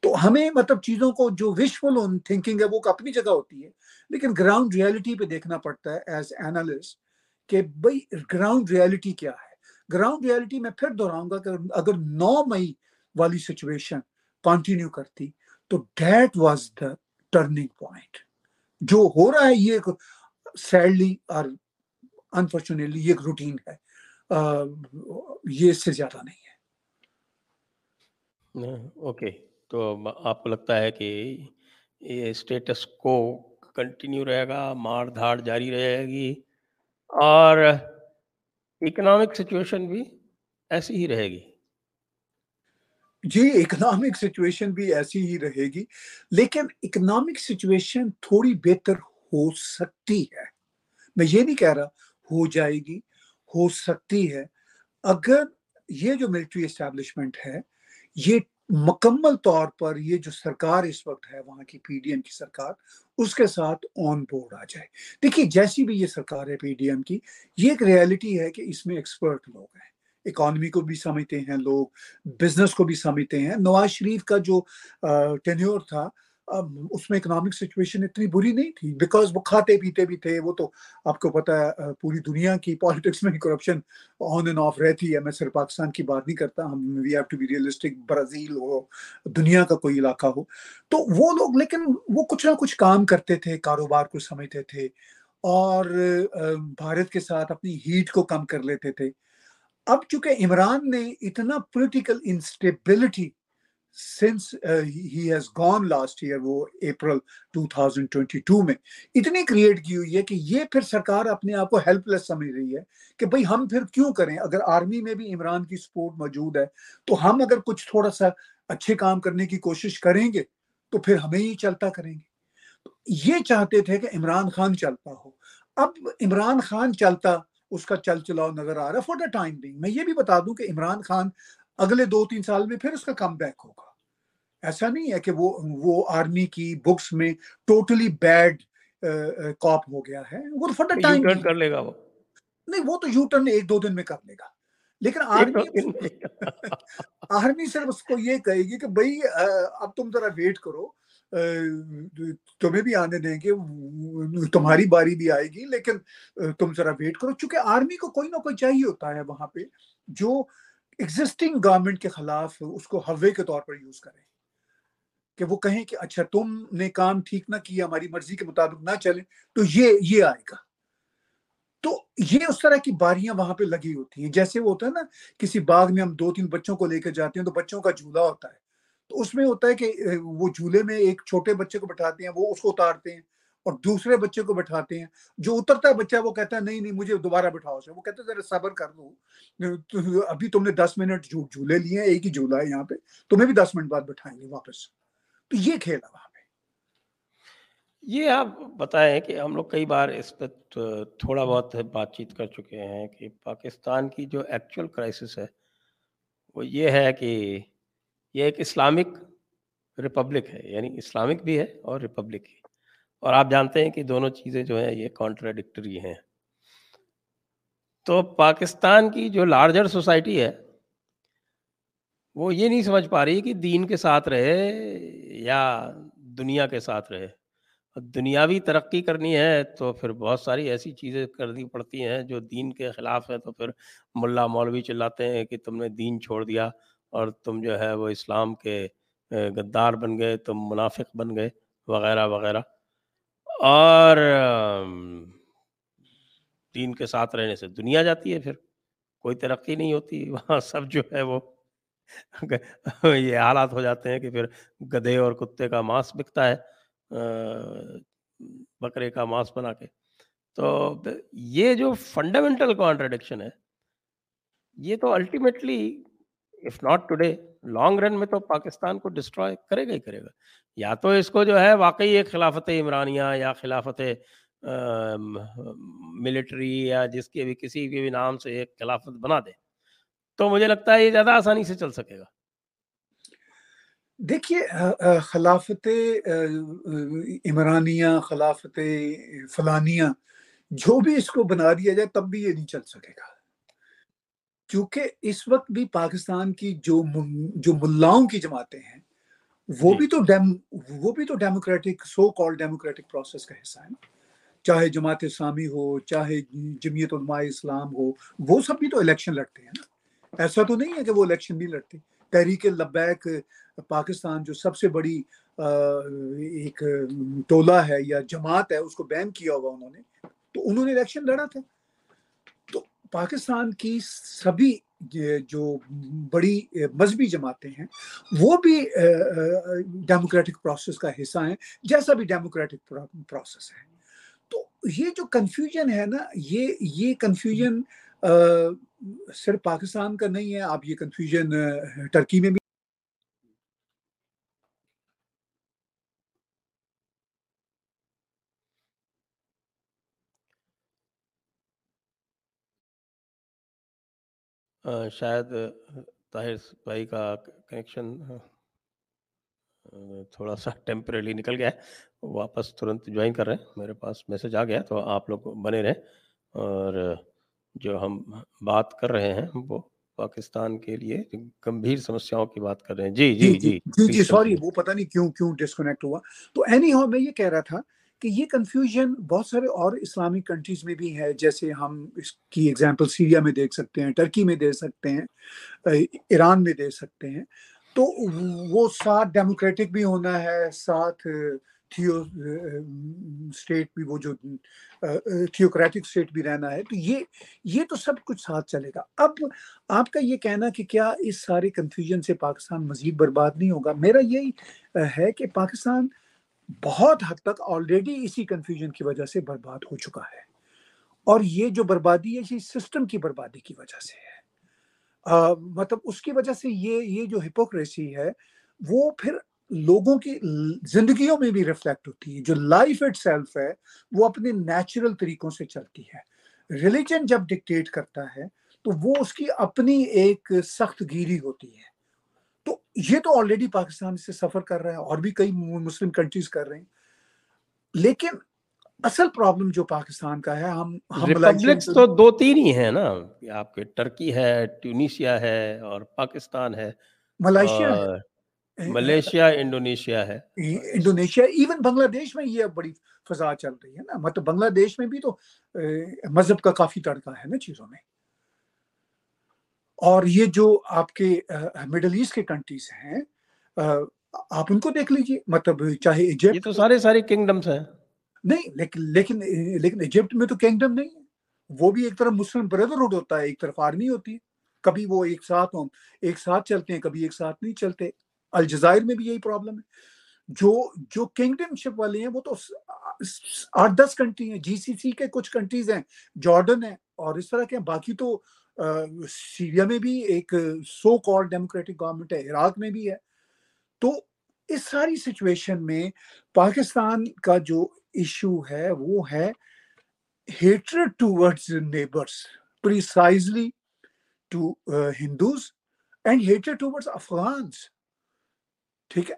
تو ہمیں مطلب چیزوں کو جو وشفل تھنکنگ ہے، وہ اپنی جگہ ہوتی ہے۔ لیکن گراؤنڈ ریالٹی پہ دیکھنا پڑتا ہے ایز اینالسٹ کہ بھائی گراؤنڈ ریالٹی کیا ہے۔ گراؤنڈ ریالٹی میں پھر دہراؤں گا کہ اگر نو مئی والی سچویشن کنٹینیو کرتی تو that was the turning point جو ہو رہا ہے، یہ ایک سیڈلی اور انفارچونیٹلی یہ ایک روٹین ہے۔ یہ اس سے زیادہ نہیں ہے۔ ہاں، اوکے تو آپ کو لگتا ہے کہ یہ اسٹیٹس کو کنٹینیو رہے گا، مار دھاڑ جاری رہے گی، اور اکنامک سچویشن بھی ایسی ہی رہے گی۔ جی اکنامک سچویشن بھی ایسی ہی رہے گی، لیکن اکنامک سچویشن تھوڑی بہتر ہو سکتی ہے۔ میں یہ نہیں کہہ رہا ہو جائے گی، ہو سکتی ہے۔ اگر یہ جو ملٹری اسٹیبلشمنٹ ہے، یہ مکمل طور پر یہ جو سرکار اس وقت ہے، وہاں کی پی ڈی ایم کی سرکار، اس کے ساتھ آن بورڈ آ جائے۔ دیکھیے، جیسی بھی یہ سرکار ہے پی ڈی ایم کی، یہ ایک ریالٹی ہے کہ اس میں ایکسپرٹ لوگ ہیں۔ اکانومی کو بھی سمجھتے ہیں لوگ بزنس کو بھی سمجھتے ہیں۔ نواز شریف کا جو ٹینیور تھا اس میں اکنامک سچویشن اتنی بری نہیں تھی۔ بیکاز وہ کھاتے پیتے بھی تھے، وہ تو آپ کو پتا ہے پوری دنیا کی پالیٹکس میں کرپشن آن اینڈ آف رہتی ہے۔ میں صرف پاکستان کی بات نہیں کرتا، ہم we have to be realistic Brazil ہو، دنیا کا کوئی علاقہ ہو۔ تو وہ لوگ، لیکن وہ کچھ نہ کچھ کام کرتے تھے، کاروبار کو سمجھتے تھے اور بھارت کے ساتھ اپنی ہیٹ کو کم کر لیتے تھے۔ اب چونکہ عمران نے اتنا political instability since he has gone last year وہ اپریل 2022 میں، اتنی کریٹ کی ہوئی ہے کہ یہ پھر سرکار اپنے آپ کو ہیلپ لیس سمجھ رہی ہے کہ بھئی ہم پھر کیوں کریں؟ اگر آرمی میں بھی عمران کی سپورٹ موجود ہے تو ہم اگر کچھ تھوڑا سا اچھے کام کرنے کی کوشش کریں گے تو پھر ہمیں ہی چلتا کریں گے۔ یہ چاہتے تھے کہ عمران خان چلتا ہو۔ اب عمران خان چلتا اس کا چل چلاؤ نظر آ رہا ہے فور دا ٹائم بینگ میں یہ بھی بتا دوں کہ عمران خان اگلے دو تین سال میں پھر اس کا کم بیک ہوگا۔ ایسا نہیں ہے کہ وہ وہ آرمی کی بکس میں ٹوٹلی بیڈ کاپ ہو گیا ہے۔ وہ فور دا ٹائم کر لے گا وہ۔ نہیں وہ تو یو ٹرن ایک دو دن میں کر لے گا۔ لیکن آرمی آرمی صرف اس کو یہ کہے گی کہ بھائی اب تم ذرا ویٹ کرو۔ تمہیں بھی آنے دیں گے، تمہاری باری بھی آئے گی، لیکن تم ذرا ویٹ کرو، چونکہ آرمی کو کوئی نہ کوئی چاہیے ہوتا ہے وہاں پہ، جو ایگزسٹنگ گورنمنٹ کے خلاف اس کو ہوے کے طور پر یوز کریں کہ وہ کہیں کہ اچھا تم نے کام ٹھیک نہ کیا، ہماری مرضی کے مطابق نہ چلے تو یہ یہ آئے گا۔ تو یہ اس طرح کی باریاں وہاں پہ لگی ہوتی ہیں۔ جیسے وہ ہوتا ہے نا، کسی باغ میں ہم دو تین بچوں کو لے کے جاتے ہیں، تو بچوں کا جھولا ہوتا ہے۔ تو اس میں ہوتا ہے کہ وہ جھولے میں ایک چھوٹے بچے کو بٹھاتے ہیں، وہ اس کو اتارتے ہیں اور دوسرے بچے کو بٹھاتے ہیں۔ جو اترتا ہے بچہ وہ کہتا ہے، نہیں نہیں، مجھے دوبارہ بٹھاؤ سے وہ کہتے ہیں ذرا صبر کر لو ابھی تم نے دس منٹ جھولے لیے ہیں، ایک ہی جھولا ہے یہاں پہ، تمہیں بھی دس منٹ بعد بٹھائیں گے واپس۔ تو یہ کھیل ہے وہاں پہ۔ یہ آپ بتائیں کہ ہم لوگ کئی بار اس پہ تھوڑا بہت بات چیت کر چکے ہیں کہ پاکستان کی جو ایکچوئل کرائسس ہے، وہ یہ ہے کہ یہ ایک اسلامک ریپبلک ہے یعنی اسلامک بھی ہے اور ریپبلک بھی اور آپ جانتے ہیں کہ دونوں چیزیں جو ہیں، یہ کانٹراڈکٹری ہیں۔ تو پاکستان کی جو لارجر سوسائٹی ہے، وہ یہ نہیں سمجھ پا رہی کہ دین کے ساتھ رہے یا دنیا کے ساتھ رہے۔ دنیاوی ترقی کرنی ہے تو پھر بہت ساری ایسی چیزیں کرنی پڑتی ہیں جو دین کے خلاف ہے تو پھر ملا مولوی چلاتے ہیں کہ تم نے دین چھوڑ دیا۔ اور تم جو ہے وہ اسلام کے غدار بن گئے، تم منافق بن گئے، وغیرہ وغیرہ۔ اور دین کے ساتھ رہنے سے دنیا جاتی ہے پھر۔ کوئی ترقی نہیں ہوتی، وہاں سب جو ہے وہ یہ حالات ہو جاتے ہیں کہ پھر گدھے اور کتے کا ماس بکتا ہے بکرے کا ماس بنا کے۔ تو یہ جو فنڈامنٹل کانٹرڈکشن ہے، یہ تو ultimately if not today long run میں تو پاکستان کو ڈسٹروائے کرے گا ہی کرے گا۔ یا تو اس کو جو ہے واقعی ایک خلافت عمرانیہ یا خلافت ملٹری یا جس کے بھی کسی کے بھی نام سے ایک خلافت بنا دے۔ تو مجھے لگتا ہے یہ زیادہ آسانی سے چل سکے گا۔ دیکھیے خلافت عمرانیہ، خلافت فلانیہ، جو بھی اس کو بنا دیا جائے تب بھی یہ نہیں چل سکے گا۔ کیونکہ اس وقت بھی پاکستان کی جو جو ملاؤں کی جماعتیں ہیں وہ جی۔ بھی تو ڈیم وہ بھی تو democratic so call democratic process کا حصہ ہے چاہے جماعت اسلامی ہو چاہے جمعیت علماء اسلام ہو وہ سب بھی تو الیکشن لڑتے ہیں نا۔ ایسا تو نہیں ہے کہ وہ الیکشن نہیں لڑتے۔ تحریک لبیک پاکستان جو سب سے بڑی ایک ٹولہ ہے یا جماعت ہے اس کو بین کیا ہوگا انہوں نے تو انہوں نے الیکشن لڑا تھا۔ پاکستان کی سبھی جو بڑی مذہبی جماعتیں ہیں، وہ بھی ڈیموکریٹک پروسیس کا حصہ ہیں، جیسا بھی ڈیموکریٹک پروسیس ہے۔ تو یہ جو کنفیوژن ہے نا، یہ یہ کنفیوژن صرف پاکستان کا نہیں ہے، آپ یہ کنفیوژن ٹرکی میں بھی شاید طاہر بھائی کا کنیکشن تھوڑا سا ٹیمپریلی نکل گیا ہے۔ واپس ترنت جوائن کر رہے ہیں۔ میرے پاس میسج آ گیا تو آپ لوگ بنے رہیں اور جو ہم بات کر رہے ہیں وہ پاکستان کے لیے گمبھیر سمسیاؤں کی بات کر رہے ہیں۔ جی جی جی جی جی۔ سوری وہ پتہ نہیں کیوں کیوں ڈسکنیکٹ ہوا۔ تو اینی ہاؤ میں یہ کہہ رہا تھا کہ یہ کنفیوژن بہت سارے اور اسلامک کنٹریز میں بھی ہے، جیسے ہم اس کی ایگزامپل سیریا میں دیکھ سکتے ہیں ٹرکی میں دے سکتے ہیں ایران میں دے سکتے ہیں۔ تو وہ ساتھ ڈیموکریٹک بھی ہونا ہے، ساتھ تھیو اسٹیٹ بھی، وہ جو تھیوکریٹک اسٹیٹ بھی رہنا ہے۔ تو یہ یہ تو سب کچھ ساتھ چلے گا۔ اب آپ کا یہ کہنا کہ کیا اس سارے کنفیوژن سے پاکستان مزید برباد نہیں ہوگا؟ میرا یہی ہے کہ پاکستان بہت حد تک آلریڈی اسی کنفیوژن کی وجہ سے برباد ہو چکا ہے۔ اور یہ جو بربادی ہے، یہ سسٹم کی بربادی کی وجہ سے ہے۔ مطلب اس کی وجہ سے یہ یہ جو ہپوکریسی ہے، وہ پھر لوگوں کی زندگیوں میں بھی ریفلیکٹ ہوتی ہے۔ جو لائف اٹ سیلف ہے، وہ اپنے نیچرل طریقوں سے چلتی ہے۔ ریلیجن جب ڈکٹیٹ کرتا ہے، تو وہ اس کی اپنی ایک سخت گیری ہوتی ہے۔ یہ تو آلریڈی پاکستان سے سفر کر رہا ہے اور بھی کئی مسلم کنٹریز کر رہے ہیں۔ لیکن اصل پرابلم جو پاکستان کا ہے ہم ریپبلکس تو دو تین ہی ہیں نا۔ آپ کے ٹرکی ہے ٹیونیشیا ہے اور پاکستان ہے۔ ملائیشیا ملیشیا انڈونیشیا ہے۔ انڈونیشیا ایون بنگلہ دیش میں یہ بڑی فضا چل رہی ہے نا۔ مطلب بنگلہ دیش میں بھی تو مذہب کا کافی تڑکا ہے نا چیزوں میں۔ اور یہ جو آپ کے مڈل ایسٹ کے کنٹریز ہیں آپ ان کو دیکھ لیجیے مطلب چاہے یہ تو سارے سارے کنگڈمز ہیں۔ نہیں لیکن لیکن لیکن ایجپٹ میں تو کنگڈم نہیں ہے۔ وہ بھی ایک طرف مسلم بردرہڈ ہوتا ہے ایک طرف آرمی ہوتی ہے۔ کبھی وہ ایک ساتھ ہوں ایک ساتھ چلتے ہیں کبھی ایک ساتھ نہیں چلتے۔ الجزائر میں بھی یہی پرابلم ہے۔ جو جو کنگڈم شپ والے ہیں وہ تو آٹھ دس کنٹری ہیں۔ جی سی سی کے کچھ کنٹریز ہیں جارڈن ہے اور اس طرح کے باقی تو سیریا میں بھی ایک سو کال ڈیموکریٹک گورنمنٹ ہے عراق میں بھی ہے۔ تو اس ساری سچویشن میں پاکستان کا جو ایشو ہے، وہ ہے hatred towards neighbours precisely to Hindus and hatred towards Afghans. ٹھیک ہے؟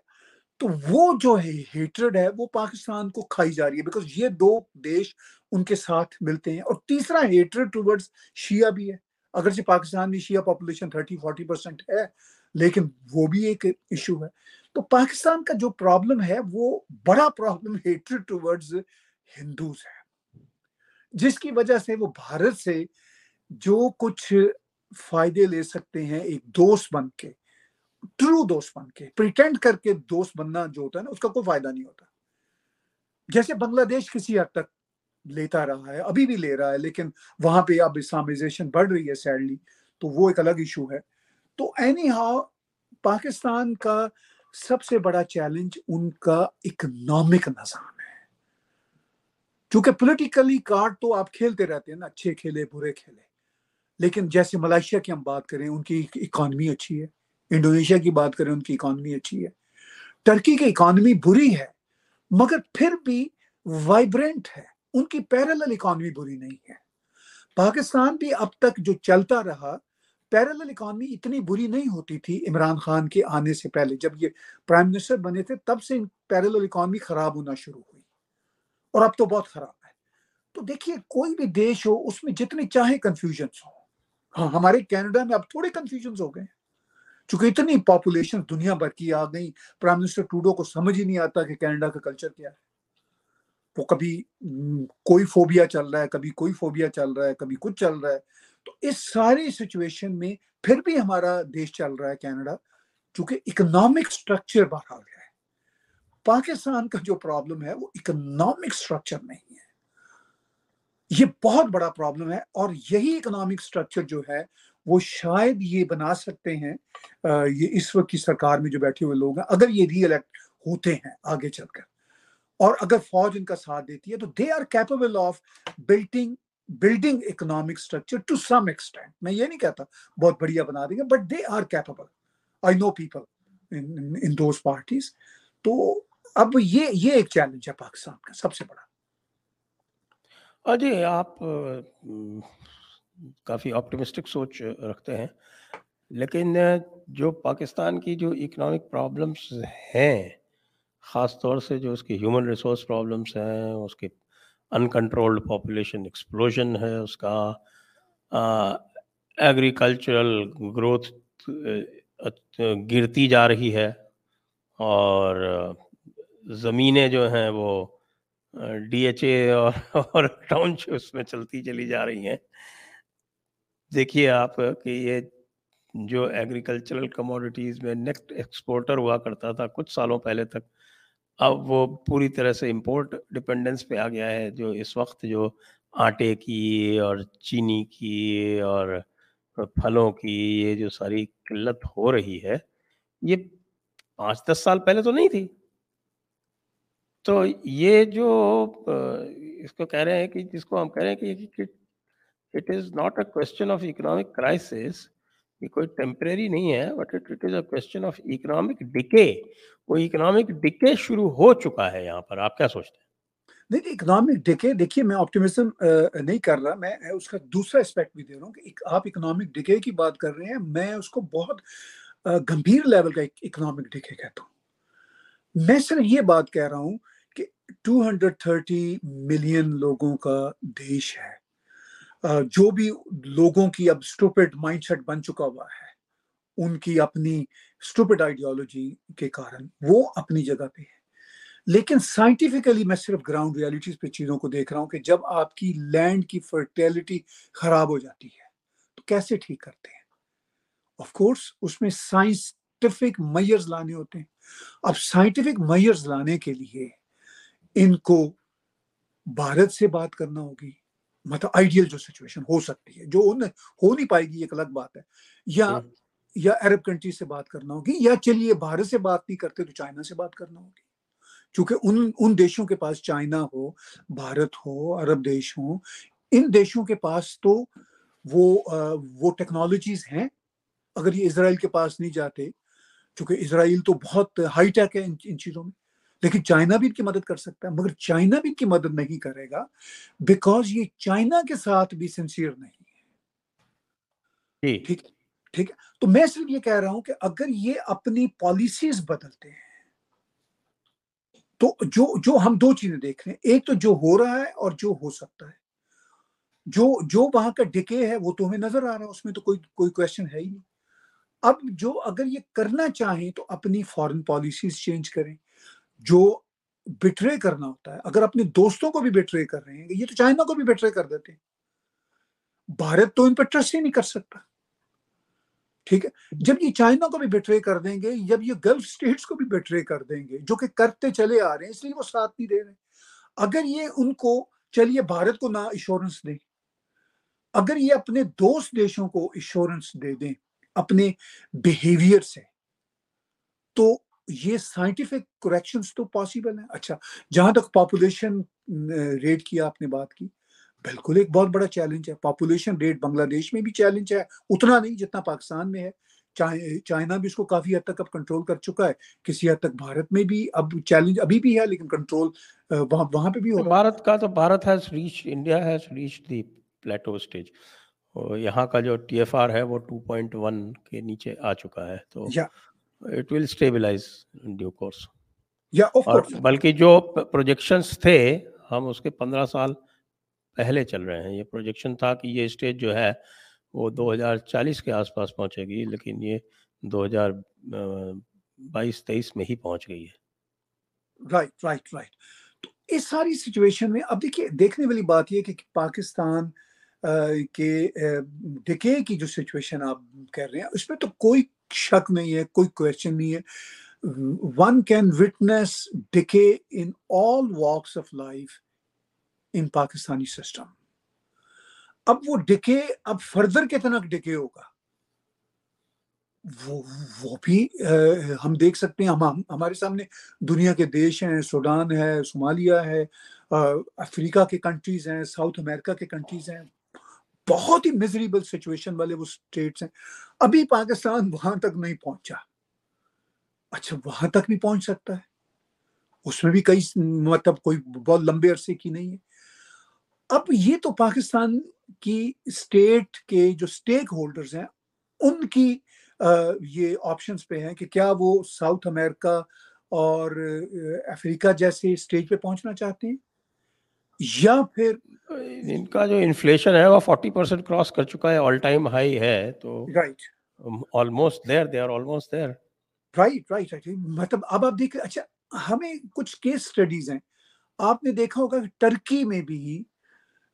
تو وہ جو ہے ہیٹرڈ ہے، وہ پاکستان کو کھائی جا رہی ہے بیکاز یہ دو دیش ان کے ساتھ ملتے ہیں اور تیسرا ہیٹرڈ ٹوورڈز شیعہ بھی ہے۔ اگرچہ جی پاکستان میں شیعہ پاپولیشن تھرٹی فورٹی پرسینٹ ہے، لیکن وہ بھی ایک ایشو ہے۔ تو پاکستان کا جو پرابلم ہے، وہ بڑا پرابلم ہیٹرڈ ٹوورڈز ہندوز ہے۔ جس کی وجہ سے وہ بھارت سے جو کچھ فائدے لے سکتے ہیں، ایک دوست بن کے ٹرو دوست بن کے پریٹینڈ کر کے دوست بننا جو ہوتا ہے نا، اس کا کوئی فائدہ نہیں ہوتا۔ جیسے بنگلہ دیش کسی حد تک لیتا رہا ہے، ابھی بھی لے رہا ہے، لیکن وہاں پہ اب اسلامائزیشن بڑھ رہی ہے سیڈلی تو وہ ایک الگ ایشو ہے۔ تو اینی ہاؤ پاکستان کا سب سے بڑا چیلنج ان کا اکنامک نظام ہے۔ چونکہ پولیٹیکلی کارڈ تو آپ کھیلتے رہتے ہیں نا، اچھے کھیلے، برے کھیلے۔ لیکن جیسے ملائیشیا کی ہم بات کریں، ان کی اکانومی اچھی ہے۔ انڈونیشیا کی بات کریں، ان کی اکانومی اچھی ہے۔ ٹرکی کی اکانومی بری ہے، مگر پھر بھی وائبرنٹ ہے۔ ان کی پیرل اکانومی بری نہیں ہے۔ پاکستان بھی اب تک جو چلتا رہا پیرل اکانومی اتنی بری نہیں ہوتی تھی عمران خان کے آنے سے پہلے۔ جب یہ پرائم منسٹر بنے تھے، تب سے پیرل اکانومی خراب ہونا شروع ہوئی۔ اور اب تو بہت خراب ہے۔ تو دیکھیے، کوئی بھی دیش ہو، اس میں جتنے چاہے کنفیوژنس ہو ہاں ہمارے کینیڈا میں اب تھوڑے کنفیوژنس ہو گئے چونکہ اتنی پاپولیشن دنیا بھر کی آ گئی پرائم منسٹر ٹوڈو کو سمجھ ہی نہیں آتا کہ کینیڈا کا کلچر کیا ہے۔ وہ کبھی کوئی فوبیا چل رہا ہے، کبھی کوئی فوبیا چل رہا ہے، کبھی کچھ چل رہا ہے، تو اس ساری سچویشن میں پھر بھی ہمارا دیش چل رہا ہے کینیڈا، چونکہ اکنامک سٹرکچر بہرحال ہے۔ پاکستان کا جو پرابلم ہے، وہ اکنامک سٹرکچر نہیں ہے۔ یہ بہت بڑا پرابلم ہے اور یہی اکنامک سٹرکچر جو ہے، وہ شاید یہ بنا سکتے ہیں یہ اس وقت کی سرکار میں جو بیٹھے ہوئے لوگ ہیں، اگر یہ ری الیکٹ ہوتے ہیں آگے چل کر۔ اور اگر فوج ان کا ساتھ دیتی ہے تو they are capable of building building economic structure to some extent میں یہ نہیں کہتا بہت بڑھیا بنا دیں گے but they are capable I know people in those parties تو اب یہ یہ ایک چیلنج ہے پاکستان کا سب سے بڑا۔ جی آپ کافی آپٹمسٹک سوچ رکھتے ہیں، لیکن جو پاکستان کی جو اکنامک پرابلمس ہیں خاص طور سے جو اس کی ہیومن ریسورس پرابلمس ہیں، اس کی انکنٹرولڈ پاپولیشن ایکسپلوژن ہے، اس کا ایگریکلچرل گروتھ گرتی جا رہی ہے اور زمینیں جو ہیں وہ ڈی ایچ اے اور ٹاؤن شپس میں چلتی چلی جا رہی ہیں۔ دیکھیے آپ کہ یہ جو ایگریکلچرل کموڈیٹیز میں نیکسٹ ایکسپورٹر ہوا کرتا تھا کچھ سالوں پہلے تک، اب وہ پوری طرح سے امپورٹ ڈپینڈنس پہ آ گیا ہے، جو اس وقت جو آٹے کی اور چینی کی اور پھلوں کی یہ جو ساری قلت ہو رہی ہے، یہ پانچ دس سال پہلے تو نہیں تھی۔ تو یہ جو اس کو کہہ رہے ہیں کہ، جس کو ہم کہہ رہے ہیں کہ it is not a question of economic crisis یہ کوئی ٹیمپریری نہیں ہے but it is a question of economic decay وہ اکنامک ڈکے شروع ہو چکا ہے یہاں پر، آپ کیا سوچتے ہیں؟ نہیں اکنامک ڈکے دیکھیے، میں آپٹیمزم نہیں کر رہا، میں اس کا دوسرا اسپیکٹ بھی دے رہا ہوں کہ آپ اکنامک ڈکے کی بات کر رہے ہیں، میں اس کو بہت گمبھیر لیول کا اکنامک ڈکے کہتا ہوں۔ میں صرف یہ بات کہہ رہا ہوں کہ ٹو ہنڈریڈ تھرٹی ملین لوگوں کا دیش ہے۔ جو بھی لوگوں کی اب اسٹوپڈ مائنڈ سیٹ بن چکا ہوا ہے، ان کی اپنی اسٹوپڈ آئیڈیالوجی کے کارن وہ اپنی جگہ پہ ہے۔ لیکن سائنٹیفکلی میں صرف گراؤنڈ ریالٹیز پہ چیزوں کو دیکھ رہا ہوں کہ جب آپ کی لینڈ کی فرٹیلٹی خراب ہو جاتی ہے، تو کیسے ٹھیک کرتے ہیں؟ آف کورس اس میں سائنٹیفک میئرز لانے ہوتے ہیں۔ اب سائنٹیفک میئرز لانے کے لیے ان کو بھارت سے بات کرنا ہوگی۔ مطلب آئیڈیل جو سچویشن ہو سکتی ہے جو ہو نہیں پائے گی ایک الگ بات ہے۔ یا یا عرب کنٹری سے بات کرنا ہوگی یا چلیے بھارت سے بات نہیں کرتے تو چائنا سے بات کرنا ہوگی۔ چونکہ ان ان دیشوں کے پاس چائنا ہو بھارت ہو عرب دیش ہو ان دیشوں کے پاس تو وہ وہ ٹیکنالوجیز ہیں۔ اگر یہ اسرائیل کے پاس نہیں جاتے چونکہ اسرائیل تو بہت ہائی ٹیک ہے ان چیزوں میں۔ لیکن چائنا بھی ان کی مدد کر سکتا ہے مگر چائنا بھی ان کی مدد نہیں کرے گا بیکاز یہ چائنا کے ساتھ بھی سنسیئر نہیں ہے۔ جی۔ ٹھیک ٹھیک ہے۔ تو میں صرف یہ کہہ رہا ہوں کہ اگر یہ اپنی پالیسیز بدلتے ہیں تو جو جو ہم دو چیزیں دیکھ رہے ہیں ایک تو جو ہو رہا ہے اور جو ہو سکتا ہے۔ جو جو وہاں کا ڈکے ہے وہ تو ہمیں نظر آ رہا ہے اس میں تو کوئی کوئی کوشچن ہے ہی نہیں۔ اب جو اگر یہ کرنا چاہیں تو اپنی فارن پالیسیز چینج کریں۔ جو بٹرے کرنا ہوتا ہے، اگر اپنے دوستوں کو بھی بٹرے کر رہے ہیں، یہ تو چائنا کو بھی بٹرے کر دیتے ہیں۔ بھارت تو ان پہ ٹرسٹ ہی نہیں کر سکتا۔ ٹھیک ہے؟ جب یہ چائنا کو بھی بٹرے کر دیں گے، جب یہ گلف سٹیٹس کو بھی بٹرے کر دیں گے، جو کہ کرتے چلے آ رہے ہیں، اس لیے وہ ساتھ نہیں دے رہے۔ اگر یہ ان کو چلیے بھارت کو نہ ایشورنس دیں اگر یہ اپنے دوست دیشوں کو ایشورنس دے دیں، اپنے بیہیویئر سے، تو یہ سائنٹیفک کریکشنز تو پاسبل ہیں۔ اچھا جہاں تک پاپولیشن ریٹ کی آپ نے بات کی بالکل ایک بہت بڑا چیلنج ہے۔ پاپولیشن ریٹ بنگلہ دیش میں بھی چیلنج ہے اتنا نہیں جتنا پاکستان میں ہے۔ چائنا بھی اس کو کافی حد تک اب کنٹرول کر چکا ہے۔ کسی حد تک بھارت میں بھی اب چیلنج ابھی بھی ہے لیکن کنٹرول وہاں پہ بھی ہو بھارت کا تو Bharat has reach India has reach the plateau stage یہاں کا جو ٹی ایف آر ہے وہ ٹو پوائنٹ ون کے نیچے آ چکا ہے۔ تو it will stabilize due course بلکہ جو پروجیکشنس تھے ہم اس کے پندرہ سال پہلے چل رہے ہیں۔ یہ پروجیکشن تھا کہ یہ اسٹیج جو ہے وہ دو ہزار چالیس کے آس پاس پہنچے گی لیکن یہ دو ہزار بائیس تیئیس میں ہی پہنچ گئی ہے۔ رائٹ رائٹ رائٹ تو اس ساری سچویشن میں اب دیکھیے دیکھنے والی بات یہ کہ پاکستان کے ڈکے کی جو سچویشن آپ کہہ رہے ہیں اس میں تو کوئی شک نہیں ہے، کوئی کوشچن نہیں ہے۔ One can witness decay in all walks of life in Pakistani system اب وہ ڈکے اب فردر کتنا ڈکے ہوگا؟ وہ وہ بھی ہم دیکھ سکتے ہیں، ہم ہمارے سامنے دنیا کے دیش ہیں، سوڈان ہے صومالیہ ہے افریقہ کے کنٹریز ہیں، ساؤتھ امریکہ کے کنٹریز ہیں۔ بہت ہی میزریبل سچویشن والے وہ اسٹیٹس ہیں۔ ابھی پاکستان وہاں تک نہیں پہنچا۔ اچھا وہاں تک بھی پہنچ سکتا ہے۔ اس میں بھی کئی مطلب کوئی بہت لمبے عرصے کی نہیں ہے۔ اب یہ تو پاکستان کی اسٹیٹ کے جو اسٹیک ہولڈرز ہیں، ان کی یہ آپشنز پہ ہیں کہ کیا وہ ساؤتھ امریکہ اور افریقہ جیسے اسٹیج پہ پہنچنا چاہتے ہیں؟ یا پھر ان کا جو انفلیشن ہے وہ فورٹی پرسینٹ کراس کر چکا ہے آل ٹائم ہائی ہے تو right almost there they are almost there right right right مطلب اب آپ دیکھ اچھا ہمیں کچھ کیس اسٹڈیز ہیں۔ آپ نے دیکھا ہوگا کہ ٹرکی میں بھی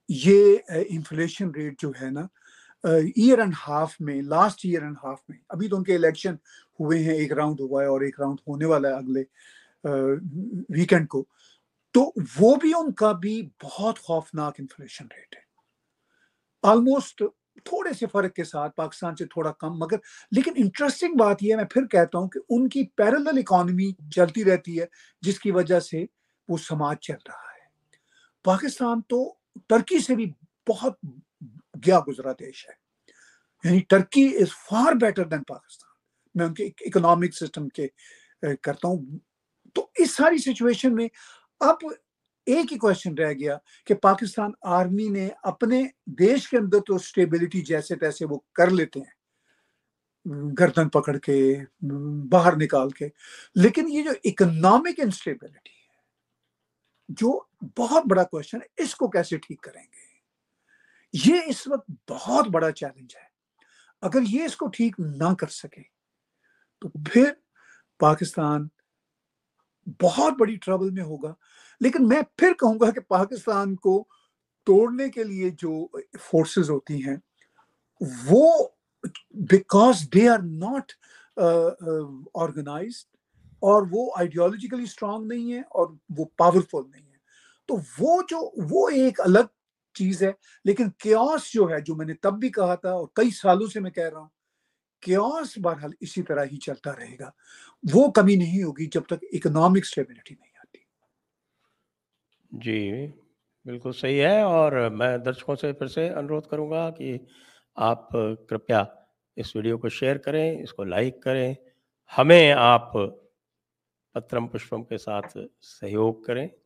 یہ انفلیشن ریٹ جو ہے نا ایئر اینڈ ہاف میں لاسٹ ایئر اینڈ ہاف میں ابھی تو ان کے الیکشن ہوئے ہیں ایک راؤنڈ ہوا ہے اور ایک راؤنڈ ہونے والا ہے اگلے ویکینڈ کو۔ تو وہ بھی ان کا بھی بہت خوفناک انفلیشن ریٹ ہے۔ آلموسٹ تھوڑے سے فرق کے ساتھ، پاکستان سے تھوڑا کم، مگر لیکن انٹرسٹنگ بات یہ ہے، میں پھر کہتا ہوں کہ ان کی پیرل اکانومی چلتی رہتی ہے، جس کی وجہ سے وہ سماج چل رہا ہے۔ پاکستان تو ٹرکی سے بھی بہت گیا گزرا دیش ہے۔ یعنی Turkey is far better than Pakistan. میں ان کے اکنامک سسٹم کے کرتا ہوں۔ تو اس ساری سچویشن میں اب ایک ہی کوشچن رہ گیا کہ پاکستان آرمی نے اپنے دیش کے اندر تو اسٹیبلٹی جیسے تیسے وہ کر لیتے ہیں، گردن پکڑ کے، باہر نکال کے، لیکن یہ جو اکنامک انسٹیبلٹی ہے، جو بہت بڑا کوشچن ہے، اس کو کیسے ٹھیک کریں گے؟ یہ اس وقت بہت بڑا چیلنج ہے۔ اگر یہ اس کو ٹھیک نہ کر سکے، تو پھر پاکستان بہت بڑی ٹربل میں ہوگا۔ لیکن میں پھر کہوں گا کہ پاکستان کو توڑنے کے لیے جو فورسز ہوتی ہیں، وہ because they are not organized اور وہ آئیڈیالوجیکلی اسٹرانگ نہیں ہے اور وہ پاورفل نہیں ہے تو وہ جو، وہ ایک الگ چیز ہے۔ لیکن کیوس جو ہے، جو میں نے تب بھی کہا تھا اور کئی سالوں سے میں کہہ رہا ہوں کیوس بہرحال اسی طرح ہی چلتا رہے گا۔ وہ کمی نہیں ہوگی جب تک اکنامک اسٹیبلٹی نہیں جی بالکل صحیح ہے اور میں درشکوں سے پھر سے انورودھ کروں گا کہ آپ کرپیا اس ویڈیو کو شیئر کریں، اس کو لائک کریں، ہمیں آپ پترم پشپم کے ساتھ سہیوگ کریں۔